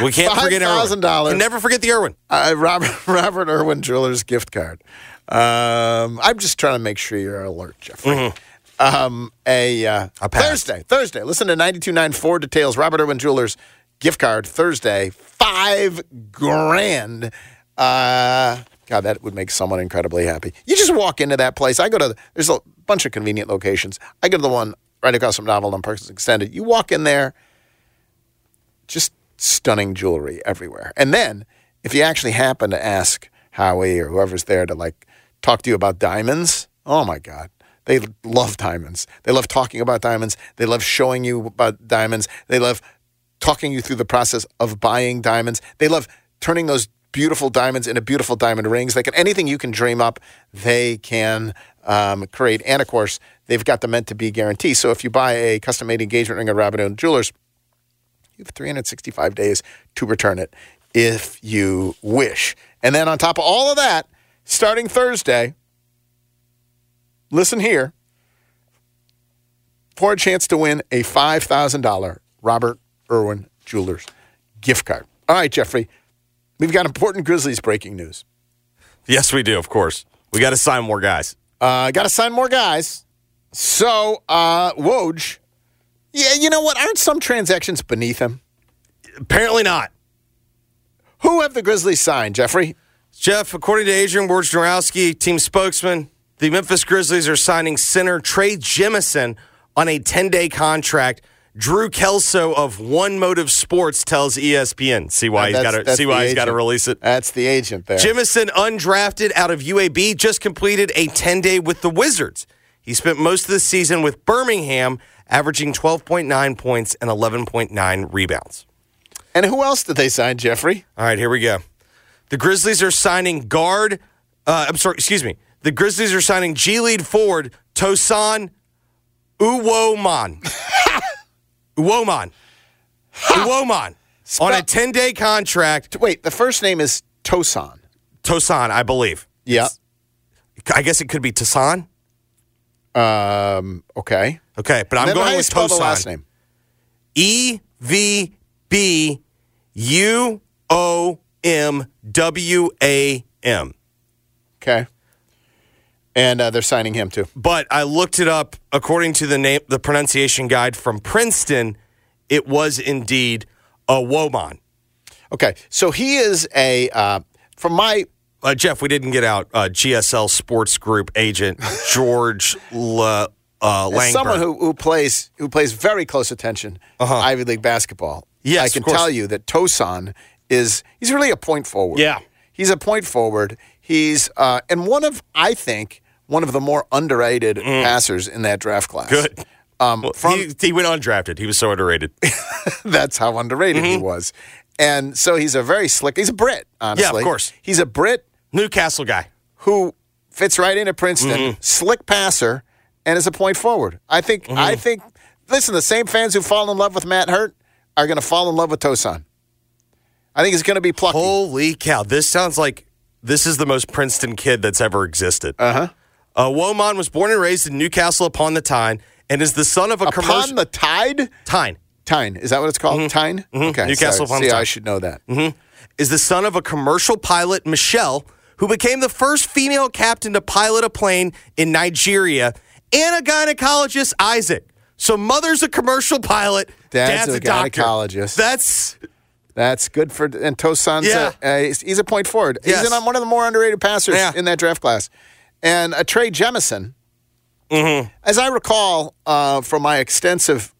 C: We can't forget Irwin.
B: $5,000.
C: Never forget the Irwin.
B: Uh, Robert *laughs* Robert Irwin Jewelers gift card. Um, I'm just trying to make sure you're alert, Jeffrey.
C: Mm-hmm.
B: Um, a uh. Thursday, Thursday. Listen to 92.9 Four details. Robert Irwin Jewelers gift card Thursday, five grand. Uh, God, that would make someone incredibly happy. You just walk into that place. I go to there's a bunch of convenient locations. I go to the one right across from Novel and Parks Extended. You walk in there, just stunning jewelry everywhere. And then if you actually happen to ask Howie or whoever's there to like talk to you about diamonds, oh my God. They love diamonds. They love talking about diamonds. They love showing you about diamonds. They love talking you through the process of buying diamonds. They love turning those beautiful diamonds into beautiful diamond rings. They can anything you can dream up, they can um, create. And of course, they've got the meant to be guarantee. So if you buy a custom made engagement ring at Robert Irwin Jewelers, you have 365 days to return it if you wish. And then on top of all of that, starting Thursday, listen here for a chance to win a $5,000 Robert Irwin Jewelers gift card. All right, Jeffrey, we've got important Grizzlies breaking news.
C: Yes, we do, of course. We got to sign more guys.
B: Uh, got to sign more guys. So, uh, Woj, yeah, you know what? Aren't some transactions beneath him?
C: Apparently not.
B: Who have the Grizzlies signed, Jeffrey?
C: Geoff, according to Adrian Wojnarowski, team spokesman, the Memphis Grizzlies are signing center Trey Jemison on a 10 day contract. Drew Kelso of One Motive Sports tells ESPN. See why he's got to see why he's got to release it.
B: That's the agent there.
C: Jemison, undrafted out of UAB, just completed a 10 day with the Wizards. He spent most of the season with Birmingham, averaging 12.9 points and 11.9 rebounds.
B: And who else did they sign, Jeffrey?
C: All right, here we go. The Grizzlies are signing guard. Uh, I'm sorry, excuse me. The Grizzlies are signing G lead forward Tosan Uwoman. *laughs* Uwoman. Uwoman. On a 10 day contract.
B: Wait, the first name is Tosan.
C: Tosan, I believe.
B: Yeah.
C: I guess it could be Tosan.
B: Um, okay.
C: Okay, but I'm going with Tosan.
B: last name?
C: E V B U O M W A M.
B: Okay. And uh, they're signing him too.
C: But I looked it up according to the name, the pronunciation guide from Princeton. It was indeed a Woman.
B: Okay, so he is a uh, from my
C: uh, Geoff. We didn't get out uh, GSL Sports Group agent George *laughs* Le, uh,
B: someone who, who plays who plays very close attention to Ivy League basketball.
C: Yes,
B: I can tell you that Tosan is he's really a point forward.
C: Yeah.
B: he's a point forward. He's uh, and one of I think one of the more underrated passers in that draft class.
C: Mm. Good.
B: Um,
C: Well,
B: from
C: he, he went undrafted. He was so underrated. *laughs*
B: that's how underrated
C: Mm-hmm.
B: he was, and so he's a very slick. He's a Brit, honestly.
C: Yeah, of course.
B: He's a Brit
C: Newcastle guy.
B: who fits right into Princeton,
C: Mm-hmm.
B: slick passer, and is a point forward. I think. I
C: Mm-hmm.
B: think. Listen, the same fans who fall in love with Matt Hurt are going to fall in love with Tosan. I think he's going to be plucky.
C: Holy cow! This sounds like this is the most Princeton kid that's ever existed.
B: Uh-huh.
C: Uh Woman was born and raised in Newcastle upon the Tyne and is the son of a
B: Upon
C: commercial
B: the tide,
C: Tyne.
B: Tyne is that what it's called? Tyne. Okay,
C: Newcastle upon the
B: See,
C: Tyne.
B: I should know that.
C: Mhm. is the son of a commercial pilot, Michelle, who became the first female captain to pilot a plane in Nigeria, and a gynecologist, Isaac. So mother's a commercial pilot,
B: Dad's,
C: dad's,
B: a,
C: a, doctor.
B: gynecologist.
C: That's
B: That's good for and Tosan's
C: Yeah.
B: a, uh, he's, he's a point forward.
C: Yes.
B: He's one of the more underrated passers
C: Yeah.
B: in that draft class. And a Trey Jemison,
C: Mm-hmm.
B: as I recall uh, from my extensive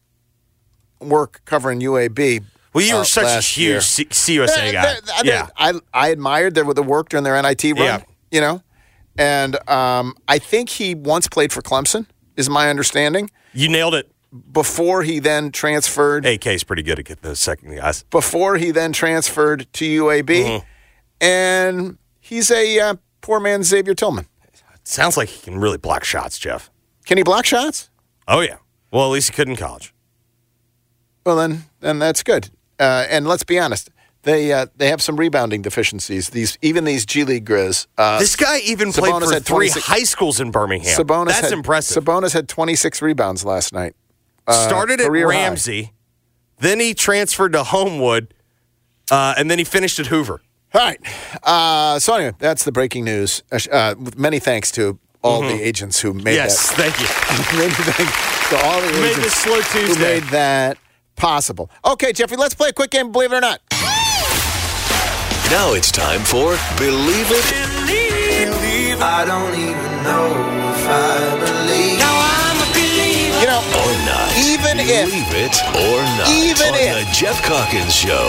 B: work covering UAB.
C: well, you
B: uh,
C: were such a huge. C- CUSA
B: They-
C: guy.
B: they- I, mean,
C: yeah.
B: I I admired their the work during their NIT run.
C: Yeah.
B: You know, and um, I think he once played for Clemson. Is my understanding
C: You nailed it.
B: Before he then transferred.
C: AK's pretty good at getting those second guys.
B: before he then transferred to UAB,
C: Mm-hmm.
B: and he's a uh, poor man Xavier Tillman.
C: Sounds like he can really block shots, Geoff.
B: Can he block shots?
C: Oh yeah. Well, at least he could in college.
B: Well, then, then that's good. Uh, and let's be honest, they uh, they have some rebounding deficiencies. These even these G League Grizz. Uh,
C: This guy even played
B: Sabonis
C: for
B: had
C: three high schools in Birmingham.
B: Sabonis
C: That's
B: had,
C: impressive.
B: Sabonis had 26 rebounds last night. Uh,
C: Started at
B: career high.
C: Ramsay, then he transferred to Homewood, uh, and then he finished at Hoover.
B: All right. Uh, so anyway, that's the breaking news. Uh, sh- Uh, with many thanks to all the agents who made
C: Mm-hmm. Yes, thank you. *laughs*
B: many thanks to all the
C: Made
B: agents
C: this slow
B: who
C: Tuesday.
B: made that possible. Okay, Jeffrey, let's play a quick game. Believe it or not.
V: Now it's time for Believe It
A: I don't even know if I believe. Now
B: know,
V: or Not.
B: Even if-
V: Believe It or Not.
B: Even
V: on
B: if-
V: The Geoff Calkins Show.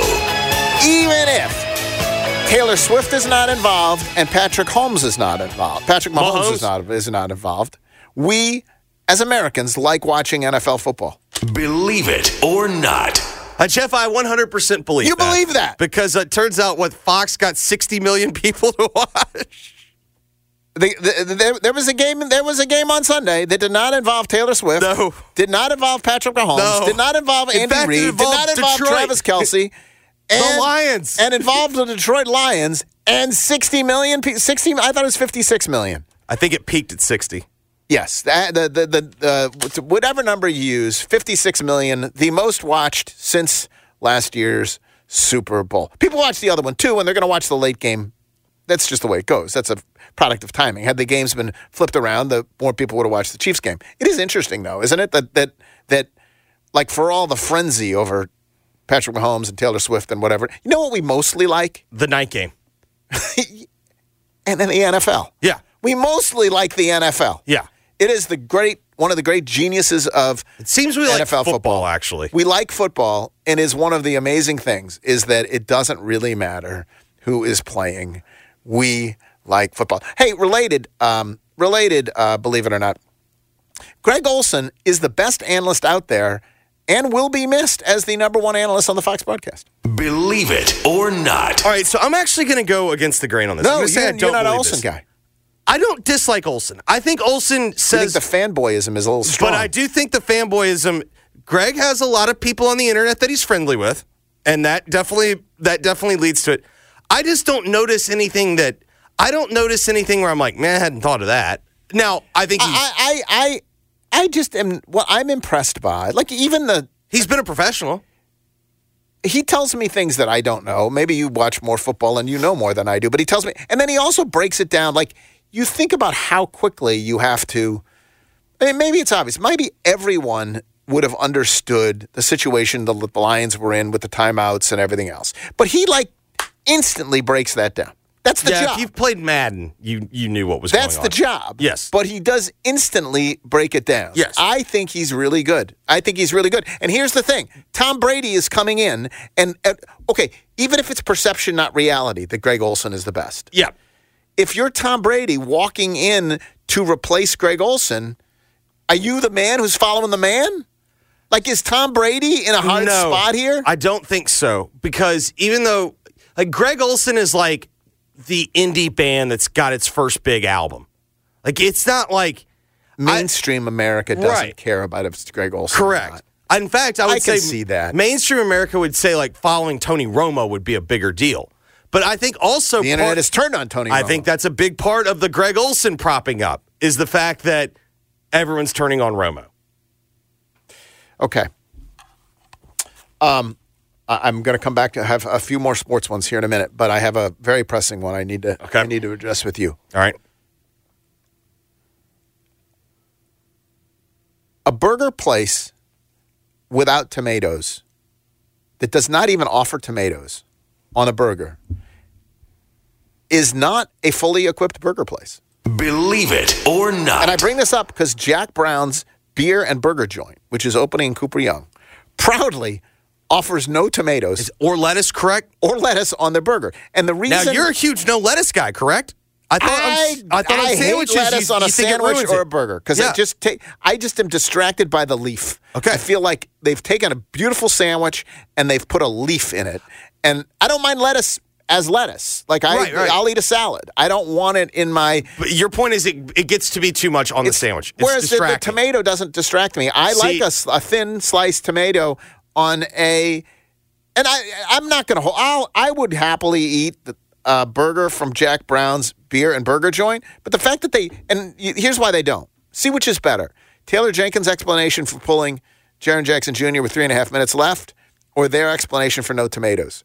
B: even if Taylor Swift is not involved and Patrick Holmes is not involved, Patrick Mahomes,
C: Mahomes?
B: is not is not involved. We, as Americans, like watching NFL football.
V: Believe It or Not.
C: Uh, Geoff, I 100% believe
B: You
C: that.
B: believe that?
C: Because it turns out what Fox got 60 million people to *laughs* watch.
B: The, the, the- there, there was a game. There was a game on Sunday that did not involve Taylor Swift.
C: No.
B: Did not involve Patrick Mahomes.
C: No.
B: Did not involve
C: In
B: Andy Reid. Did not involve
C: Detroit.
B: Travis Kelce. *laughs* And,
C: Lions.
B: and involved the Detroit Lions and 60 million. 60. I thought it was 56 million.
C: I think it peaked at 60.
B: Yes, that, the the the uh, whatever number you use, 56 million, the most watched since last year's Super Bowl. People watch the other one too, and they're going to watch the late game. That's just the way it goes. That's a product of timing. Had the games been flipped around, the more people would have watched the Chiefs game. It is interesting though, isn't it? That that that like for all the frenzy over Patrick Mahomes and Taylor Swift and whatever. You know what we mostly like?
C: The night game. *laughs*
B: And then the NFL.
C: Yeah.
B: We mostly like the NFL.
C: Yeah.
B: It is the great one of the great geniuses of
C: It seems we like
B: NFL
C: football, actually.
B: We like football, and is one of the amazing things is that it doesn't really matter who is playing. We like football. Hey, related, um, related, uh, believe it or not, Greg Olsen is the best analyst out there, and will be missed as the number one analyst on the Fox broadcast.
V: Believe It or Not.
C: All right, so I'm actually going to go against the grain on this. I'm
B: No,
C: say
B: you're,
C: I don't
B: you're not an Olsen
C: this.
B: guy.
C: I don't dislike Olsen. I think Olsen
B: I think
C: says,
B: the fanboyism is a little strong.
C: but I do think the fanboyism. Greg has a lot of people on the internet that he's friendly with, and that definitely that definitely leads to it. I just don't notice anything that I don't notice anything where I'm like, man, I hadn't thought of that. Now I think he's,
B: I, I, I, I just am. What I'm impressed by, like even the
C: he's been a professional.
B: he tells me things that I don't know. Maybe you watch more football and you know more than I do, but he tells me, and then he also breaks it down. Like you think about how quickly you have to. I mean, maybe it's obvious. Maybe everyone would have understood the situation the Lions were in with the timeouts and everything else, but he like instantly breaks that down. That's the
C: yeah,
B: job.
C: if you've played Madden, you you knew what was going on.
B: That's the job.
C: Yes.
B: But he does instantly break it down.
C: Yes.
B: I think he's really good. I think he's really good. And here's the thing Tom Brady is coming in, and, and okay, even if it's perception, not reality, that Greg Olsen is the best.
C: Yeah.
B: If you're Tom Brady walking in to replace Greg Olsen, are you the man who's following the man? Like, is Tom Brady in a hard
C: no,
B: spot here?
C: I don't think so because even though like Greg Olsen is like the indie band that's got its first big album, like it's not like
B: Mainstream America doesn't
C: Right.
B: care about if it's Greg Olsen. or
C: correct. In fact, I would
B: I
C: say
B: see that.
C: mainstream America would say like following Tony Romo would be a bigger deal. But I think also
B: The internet
C: part-
B: has turned on Tony
C: I
B: Romo.
C: think that's a big part of the Greg Olsen propping up is the fact that everyone's turning on Romo.
B: Okay. Um, I- I'm going to come back to have a few more sports ones here in a minute, but I have a very pressing one I need to I need to address with you.
C: All right.
B: A burger place without tomatoes that does not even offer tomatoes on a burger is not a fully equipped burger place.
V: Believe It or Not.
B: And I bring this up because Jack Brown's Beer and Burger Joint, which is opening in Cooper Young, proudly offers no tomatoes
C: or lettuce, correct?
B: Or lettuce on their burger. And the reason
C: Now you're a huge no lettuce guy, correct? I thought
B: I,
C: on, I thought on sandwiches
B: hate lettuce
C: you,
B: on a
C: you think it
B: sandwich
C: ruins
B: or
C: it.
B: a burger because
C: Yeah.
B: I just take. I just am distracted by the leaf. Okay, I feel like they've taken a beautiful sandwich and they've put a leaf in it, and I don't mind lettuce as lettuce. Like I,
C: Right, right.
B: I'll eat a salad. I don't want it in my.
C: But your point is, it, it gets to be too much on the sandwich. It's
B: Whereas the, the
C: distracting.
B: tomato doesn't distract me. I
C: See-
B: like a, s- a thin sliced tomato on a, and I I'm not gonna. hold I'll I would happily eat the uh, burger from Jack Brown's beer and burger joint. But the fact that they and here's why they don't. See which is better. Taylor Jenkins' explanation for pulling Jaren Jackson Jr. with three and a half minutes left, or their explanation for no tomatoes.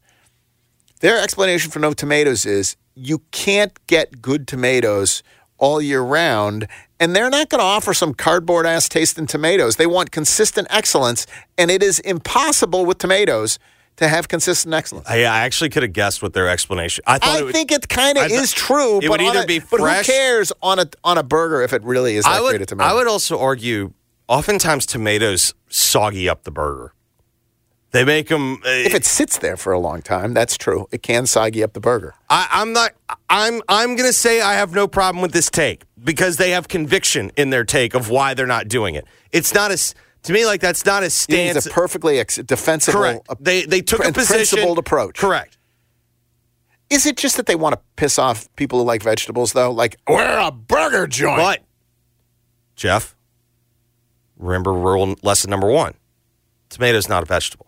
B: Their explanation for no tomatoes is you can't get good tomatoes all year round, and they're not going to offer some cardboard ass tasting tomatoes. They want consistent excellence, and it is impossible with tomatoes to have consistent excellence.
C: I, I actually could have guessed what their explanation. I
B: I
C: it would,
B: think it kind of is true.
C: It
B: but
C: would either
B: a-
C: be
B: but
C: fresh.
B: who cares on a on a burger if it really is that
C: I would.
B: tomato?
C: I would also argue. Oftentimes, tomatoes soggy up the burger. They make them.
B: Uh, if it sits there for a long time, that's true. It can soggy up the burger.
C: I, I'm not. I'm. I'm going to say I have no problem with this take because they have conviction in their take of why they're not doing it. It's not as to me like that's not a stance.
B: It's a perfectly ex- defensible,
C: Correct. They they took a position.
B: principled approach.
C: Correct.
B: Is it just that they want to piss off people who like vegetables, though? Like we're a burger joint.
C: But Geoff, remember rule lesson number one: tomato's not a vegetable;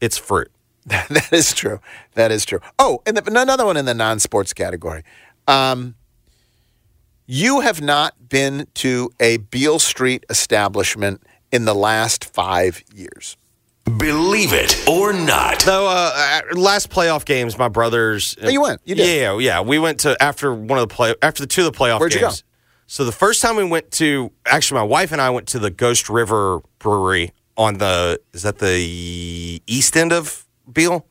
C: it's fruit. *laughs*
B: that is true. That is true. Oh, and the, another one in the non-sports category. Um, you have not been to a Beale Street establishment in the last five years.
V: Believe it or not.
C: Though uh, last playoff games, my brothers.
B: Oh, you went. You did.
C: Yeah, yeah. We went to after one of the play after the two of the playoff
B: Where'd you
C: games. So the first time we went to actually, my wife and I went to the Ghost River Brewery on the is that the east end of Beale.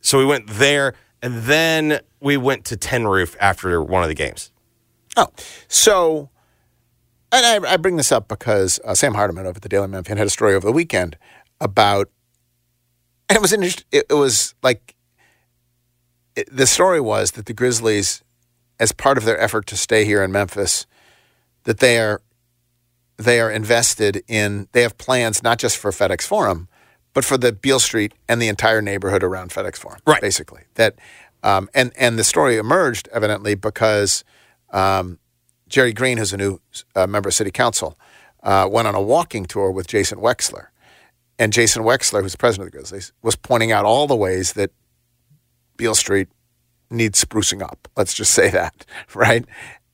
C: So we went there, and then we went to Tin Roof after one of the games.
B: Oh, so, and I, I bring this up because uh, Sam Hardiman over at the Daily Memphian had a story over the weekend about, and it was interesting. It, it was like it, the story was that the Grizzlies, as part of their effort to stay here in Memphis, that they are they are invested in. They have plans not just for FedEx Forum, but for the Beale Street and the entire neighborhood around FedEx Forum. Right, basically that. Um, and and the story emerged evidently because um, Jerri Green, who's a new uh, member of City Council, uh, went on a walking tour with Jason Wexler, and Jason Wexler, who's the president of the Grizzlies, was pointing out all the ways that Beale Street needs sprucing up. Let's just say that, *laughs* right?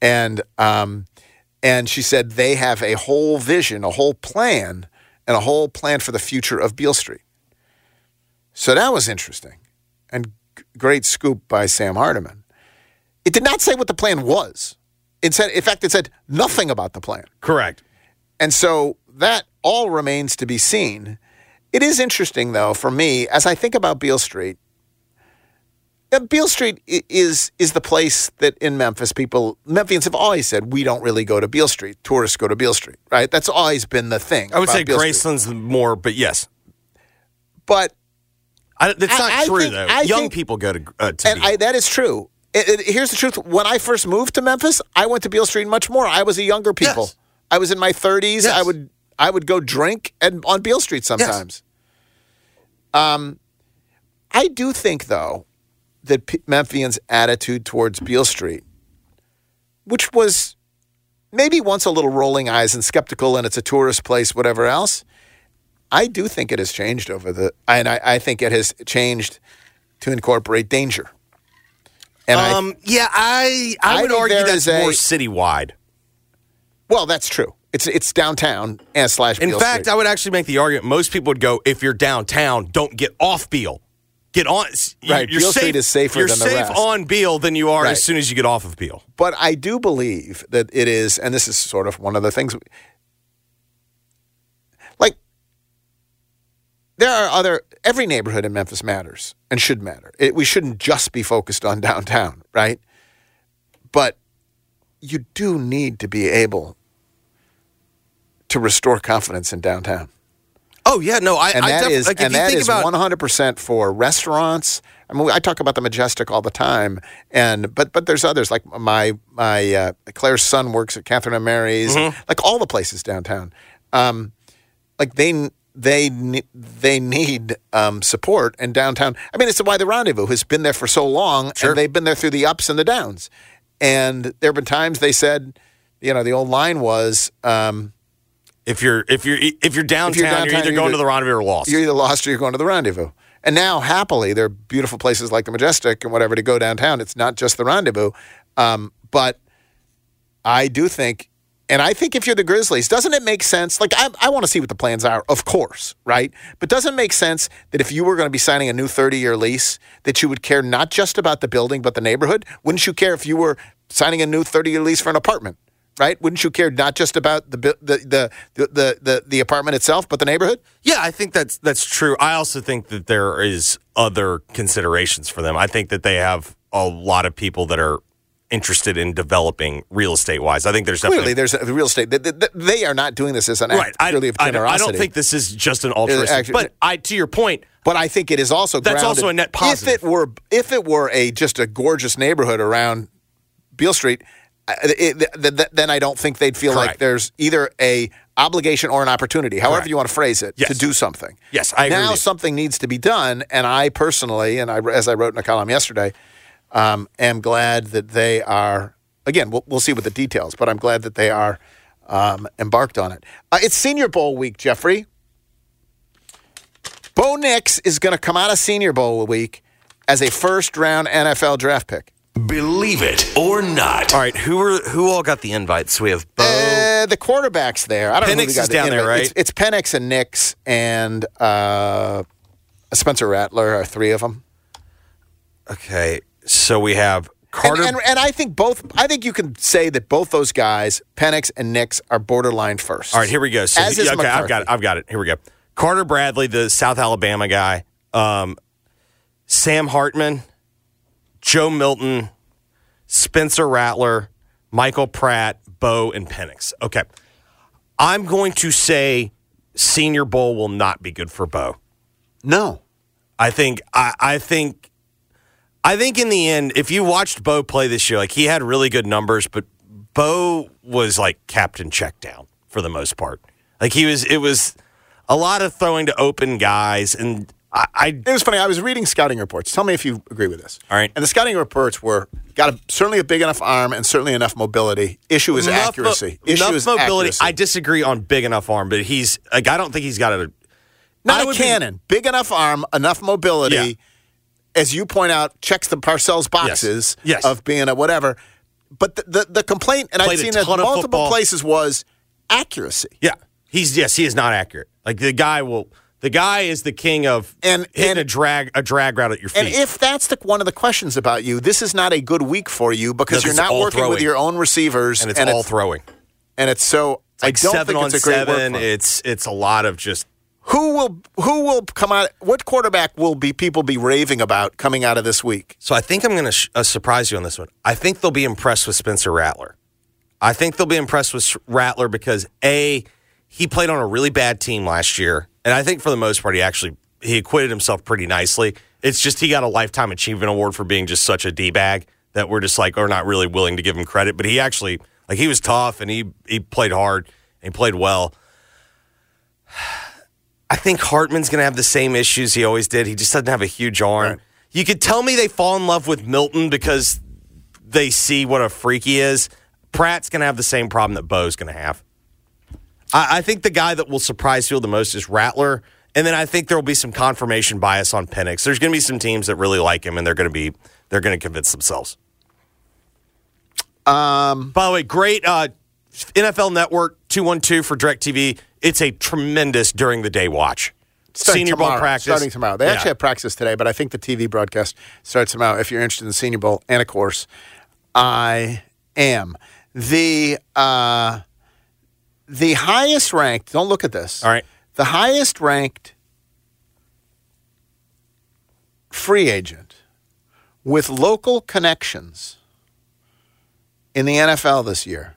B: And um, and she said they have a whole vision, a whole plan, and a whole plan for the future of Beale Street. So that was interesting, and g- great scoop by Sam Hardiman. It did not say what the plan was. It said, in fact, it said nothing about the plan.
C: Correct.
B: And so that all remains to be seen. It is interesting, though, for me, as I think about Beale Street. Uh, Beale Street is is the place that in Memphis people Memphians have always said we don't really go to Beale Street. Tourists go to Beale Street, right? That's always been the thing.
C: I would say
B: Beale Street.
C: Graceland's more, but yes,
B: but
C: I, that's
B: I-
C: not
B: I
C: true
B: think-
C: though.
B: I
C: Young
B: think-
C: people go to uh, to
B: and that is true. It- it- here's the truth: when I first moved to Memphis, I went to Beale Street much more. I was a younger people. I was in my 30s. I would I would go drink and on Beale Street sometimes. Um, I do think though that P- Memphians' attitude towards Beale Street, which was maybe once a little rolling eyes and skeptical, and it's a tourist place, whatever else. I do think it has changed over the, and I, I think it has changed to incorporate danger. And I-
C: um, yeah, I I,
B: I
C: would argue that's
B: a-
C: more citywide.
B: well, that's true. It's it's downtown and slash.
C: In
B: Beale
C: fact,
B: Street.
C: I would actually make the argument most people would go if you're downtown, don't get off Beale. Get on.
B: Right,
C: You're
B: Beale
C: safe,
B: Street is safer
C: You're
B: than the
C: safe
B: rest.
C: on Beale than you are
B: Right.
C: as soon as you get off of Beale.
B: But I do believe that it is, and this is sort of one of the things. Like, there are other, every neighborhood in Memphis matters and should matter. It, we shouldn't just be focused on *laughs* downtown, right? But you do need to be able to restore confidence in downtown.
C: Oh yeah, no, I
B: and
C: I
B: that
C: def-
B: is
C: like,
B: and that
C: think
B: is
C: about
B: 100% for restaurants. I mean, I talk about the Majestic all the time, and but but there's others like my my uh, Claire's son works at Catherine and Mary's,
C: Mhm.
B: like all the places downtown. Um, like they they they need um, support and downtown. I mean, it's why the Rendezvous has been there for so long, and they've been there through the ups and the downs. And there have been times they said, you know, the old line was, um,
C: if you're if you're if you're downtown, you're,
B: downtown,
C: either going to the Rendezvous or lost.
B: You're either lost or you're going to the Rendezvous. And now, happily, there are beautiful places like the Majestic and whatever to go downtown. It's not just the Rendezvous, um, but I do think, and I think if you're the Grizzlies, doesn't it make sense? Like, I, I want to see what the plans are, of course, right? But doesn't it make sense that if you were going to be signing a new 30 year lease, that you would care not just about the building, but the neighborhood? Wouldn't you care if you were signing a new 30 year lease for an apartment? Right? Wouldn't you care not just about the the the the the, the, apartment itself, but the neighborhood?
C: Yeah, I think that's that's true. I also think that there is other considerations for them. I think that they have a lot of people that are interested in developing real estate wise. I think there's
B: Clearly,
C: definitely
B: there's a, real estate. They, they, they are not doing this as an
C: right.
B: act
C: I,
B: purely of
C: don't- I
B: generosity.
C: don't think this is just an altruistic. but I, to your point,
B: But I think it is also
C: That's
B: grounded-
C: also a net positive.
B: If it were if it were a just a gorgeous neighborhood around Beale Street, it, th- th- th- then I don't think they'd feel like there's either a obligation or an opportunity, however
C: Correct.
B: you want to phrase it, to do something.
C: Yes, I agree
B: now
C: with
B: something needs to be done, and I personally, and I, as I wrote in a column yesterday, um, am glad that they are. Again, we'll, we'll see what the details, but I'm glad that they are um, embarked on it. Uh, it's Senior Bowl week, Jeffrey. Bo Nix is going to come out of Senior Bowl week as a first round NFL draft pick.
V: Believe it or not.
C: all right, who are who all got the invites? We have Bo.
B: Uh, the quarterback's there. I don't know.
C: Penix
B: who got
C: is
B: the
C: down there, right?
B: It's, it's Penix and Nix and uh, Spencer Rattler are three of them.
C: okay, so we have Carter.
B: And, and, and I think both. I think you can say that both those guys, Penix and Nix, are borderline first.
C: All right, here we go. So,
B: As is
C: yeah, okay, I've got it. I've got it. Here we go. Carter Bradley, the South Alabama guy. Um, Sam Hartman, Joe Milton, Spencer Rattler, Michael Pratt, Bo, and Penix. Okay. I'm going to say Senior Bowl will not be good for Bo.
B: No.
C: I think I, I think I think in the end, if you watched Bo play this year, like he had really good numbers, but Bo was like captain check down for the most part. Like he was it was a lot of throwing to open guys and I, I
B: It was funny. I was reading scouting reports. Tell me if you agree with this.
C: All right.
B: And the scouting reports were got a, certainly a big enough arm and certainly enough mobility. Issue is
C: enough mo-
B: accuracy. Issue
C: enough
B: is
C: mobility.
B: accuracy.
C: I disagree on big enough arm, but he's like I don't think he's got a
B: Not a
C: would be-
B: cannon. Big enough arm, enough mobility.
C: Yeah.
B: As you point out, checks the Parcells boxes
C: Yes.
B: of being a whatever. But the, the, the complaint, and I've seen it multiple places, was accuracy.
C: Yeah. He's yes, he is not accurate. Like the guy will the guy is the king of
B: And-
C: hitting
B: and-
C: a drag a drag route at your feet.
B: And if that's the, one of the questions about you, this is not a good week for you because
C: Because
B: you're not working with your own receivers,
C: and it's all throwing.
B: and it's so.
C: like
B: I don't
C: seven
B: think
C: on
B: it's a great
C: seven. It's it's a lot of just
B: Who will who will come out? What quarterback will be people be raving about coming out of this week?
C: So I think I'm going to sh- uh, surprise you on this one. I think they'll be impressed with Spencer Rattler. I think they'll be impressed with Rattler because a he played on a really bad team last year, and I think for the most part he actually he acquitted himself pretty nicely. It's just he got a lifetime achievement award for being just such a d bag that we're just like are not really willing to give him credit. But he actually like he was tough and he he played hard and he played well. *sighs* I think Hartman's going to have the same issues he always did. He just doesn't have a huge arm. You could tell me they fall in love with Milton because they see what a freak he is. Pratt's going to have the same problem that Bo's going to have. I, I think the guy that will surprise you the most is Rattler. And then I think there will be some confirmation bias on Penix. There's going to be some teams that really like him, and they're going to be they're going to convince themselves.
B: Um,
C: By the way, great uh, NFL Network two one two for Directv. It's a tremendous during the day watch. Senior Bowl practice
B: starting tomorrow. They
C: Yeah.
B: actually have practice today, but I think the TV broadcast starts tomorrow. If you're interested in the Senior Bowl, and of course, I am the uh, the highest ranked. Don't look at this.
C: All right.
B: the highest ranked free agent with local connections in the NFL this year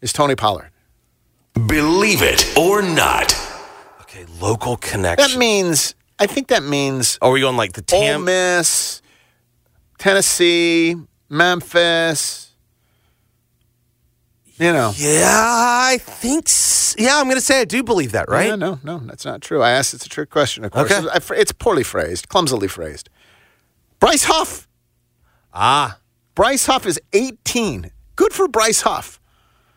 B: is Tony Pollard.
V: Believe it or not.
C: Okay, local connection.
B: That means I think that means oh,
C: Are we going like the
B: Ole Miss, Tennessee, Memphis. You know.
C: Yeah, I think. s- Yeah, I'm going to say I do believe that, right?
B: Yeah, no, no, that's not true. I asked. It's a trick question. Of course,
C: Okay.
B: It's poorly phrased, clumsily phrased. Bryce Huff.
C: Ah,
B: Bryce Huff is 18. Good for Bryce Huff.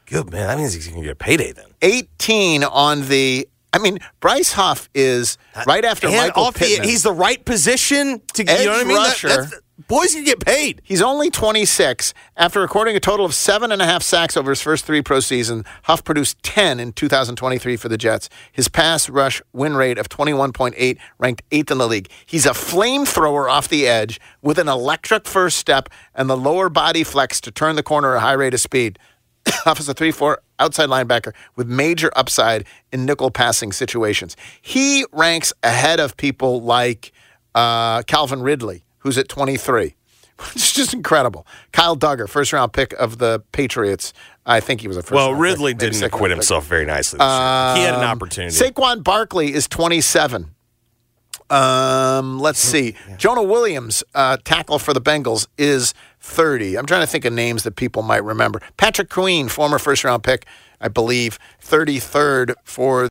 C: good man. That means he's going to get a payday then.
B: 18 on the. I mean, Bryce Huff is right after
C: And
B: Michael
C: off the-
B: Pittman.
C: he's the right position to get.
B: Edge
C: You know what I mean? That-
B: rusher.
C: that's- boys can get paid.
B: He's only 26. After recording a total of seven and a half sacks over his first three pro seasons, Huff produced 10 in 2023 for the Jets. His pass rush win rate of 21.8 ranked eighth in the league. He's a flamethrower off the edge with an electric first step and the lower body flex to turn the corner at a high rate of speed. *coughs* Huff is a 3 4 outside linebacker with major upside in nickel passing situations. He ranks ahead of people like uh, Calvin Ridley, who's at 23. *laughs* It's just incredible. Kyle Dugger, first round pick of the Patriots. I think he was a first
C: Well,
B: round
C: Ridley
B: pick,
C: didn't acquit himself very nicely. This year. He had an
B: Um,
C: opportunity.
B: Saquon Barkley is 27. Um, let's see. Jonah Williams, uh, tackle for the Bengals, is 30. I'm trying to think of names that people might remember. Patrick Queen, former first round pick, I believe, 33rd for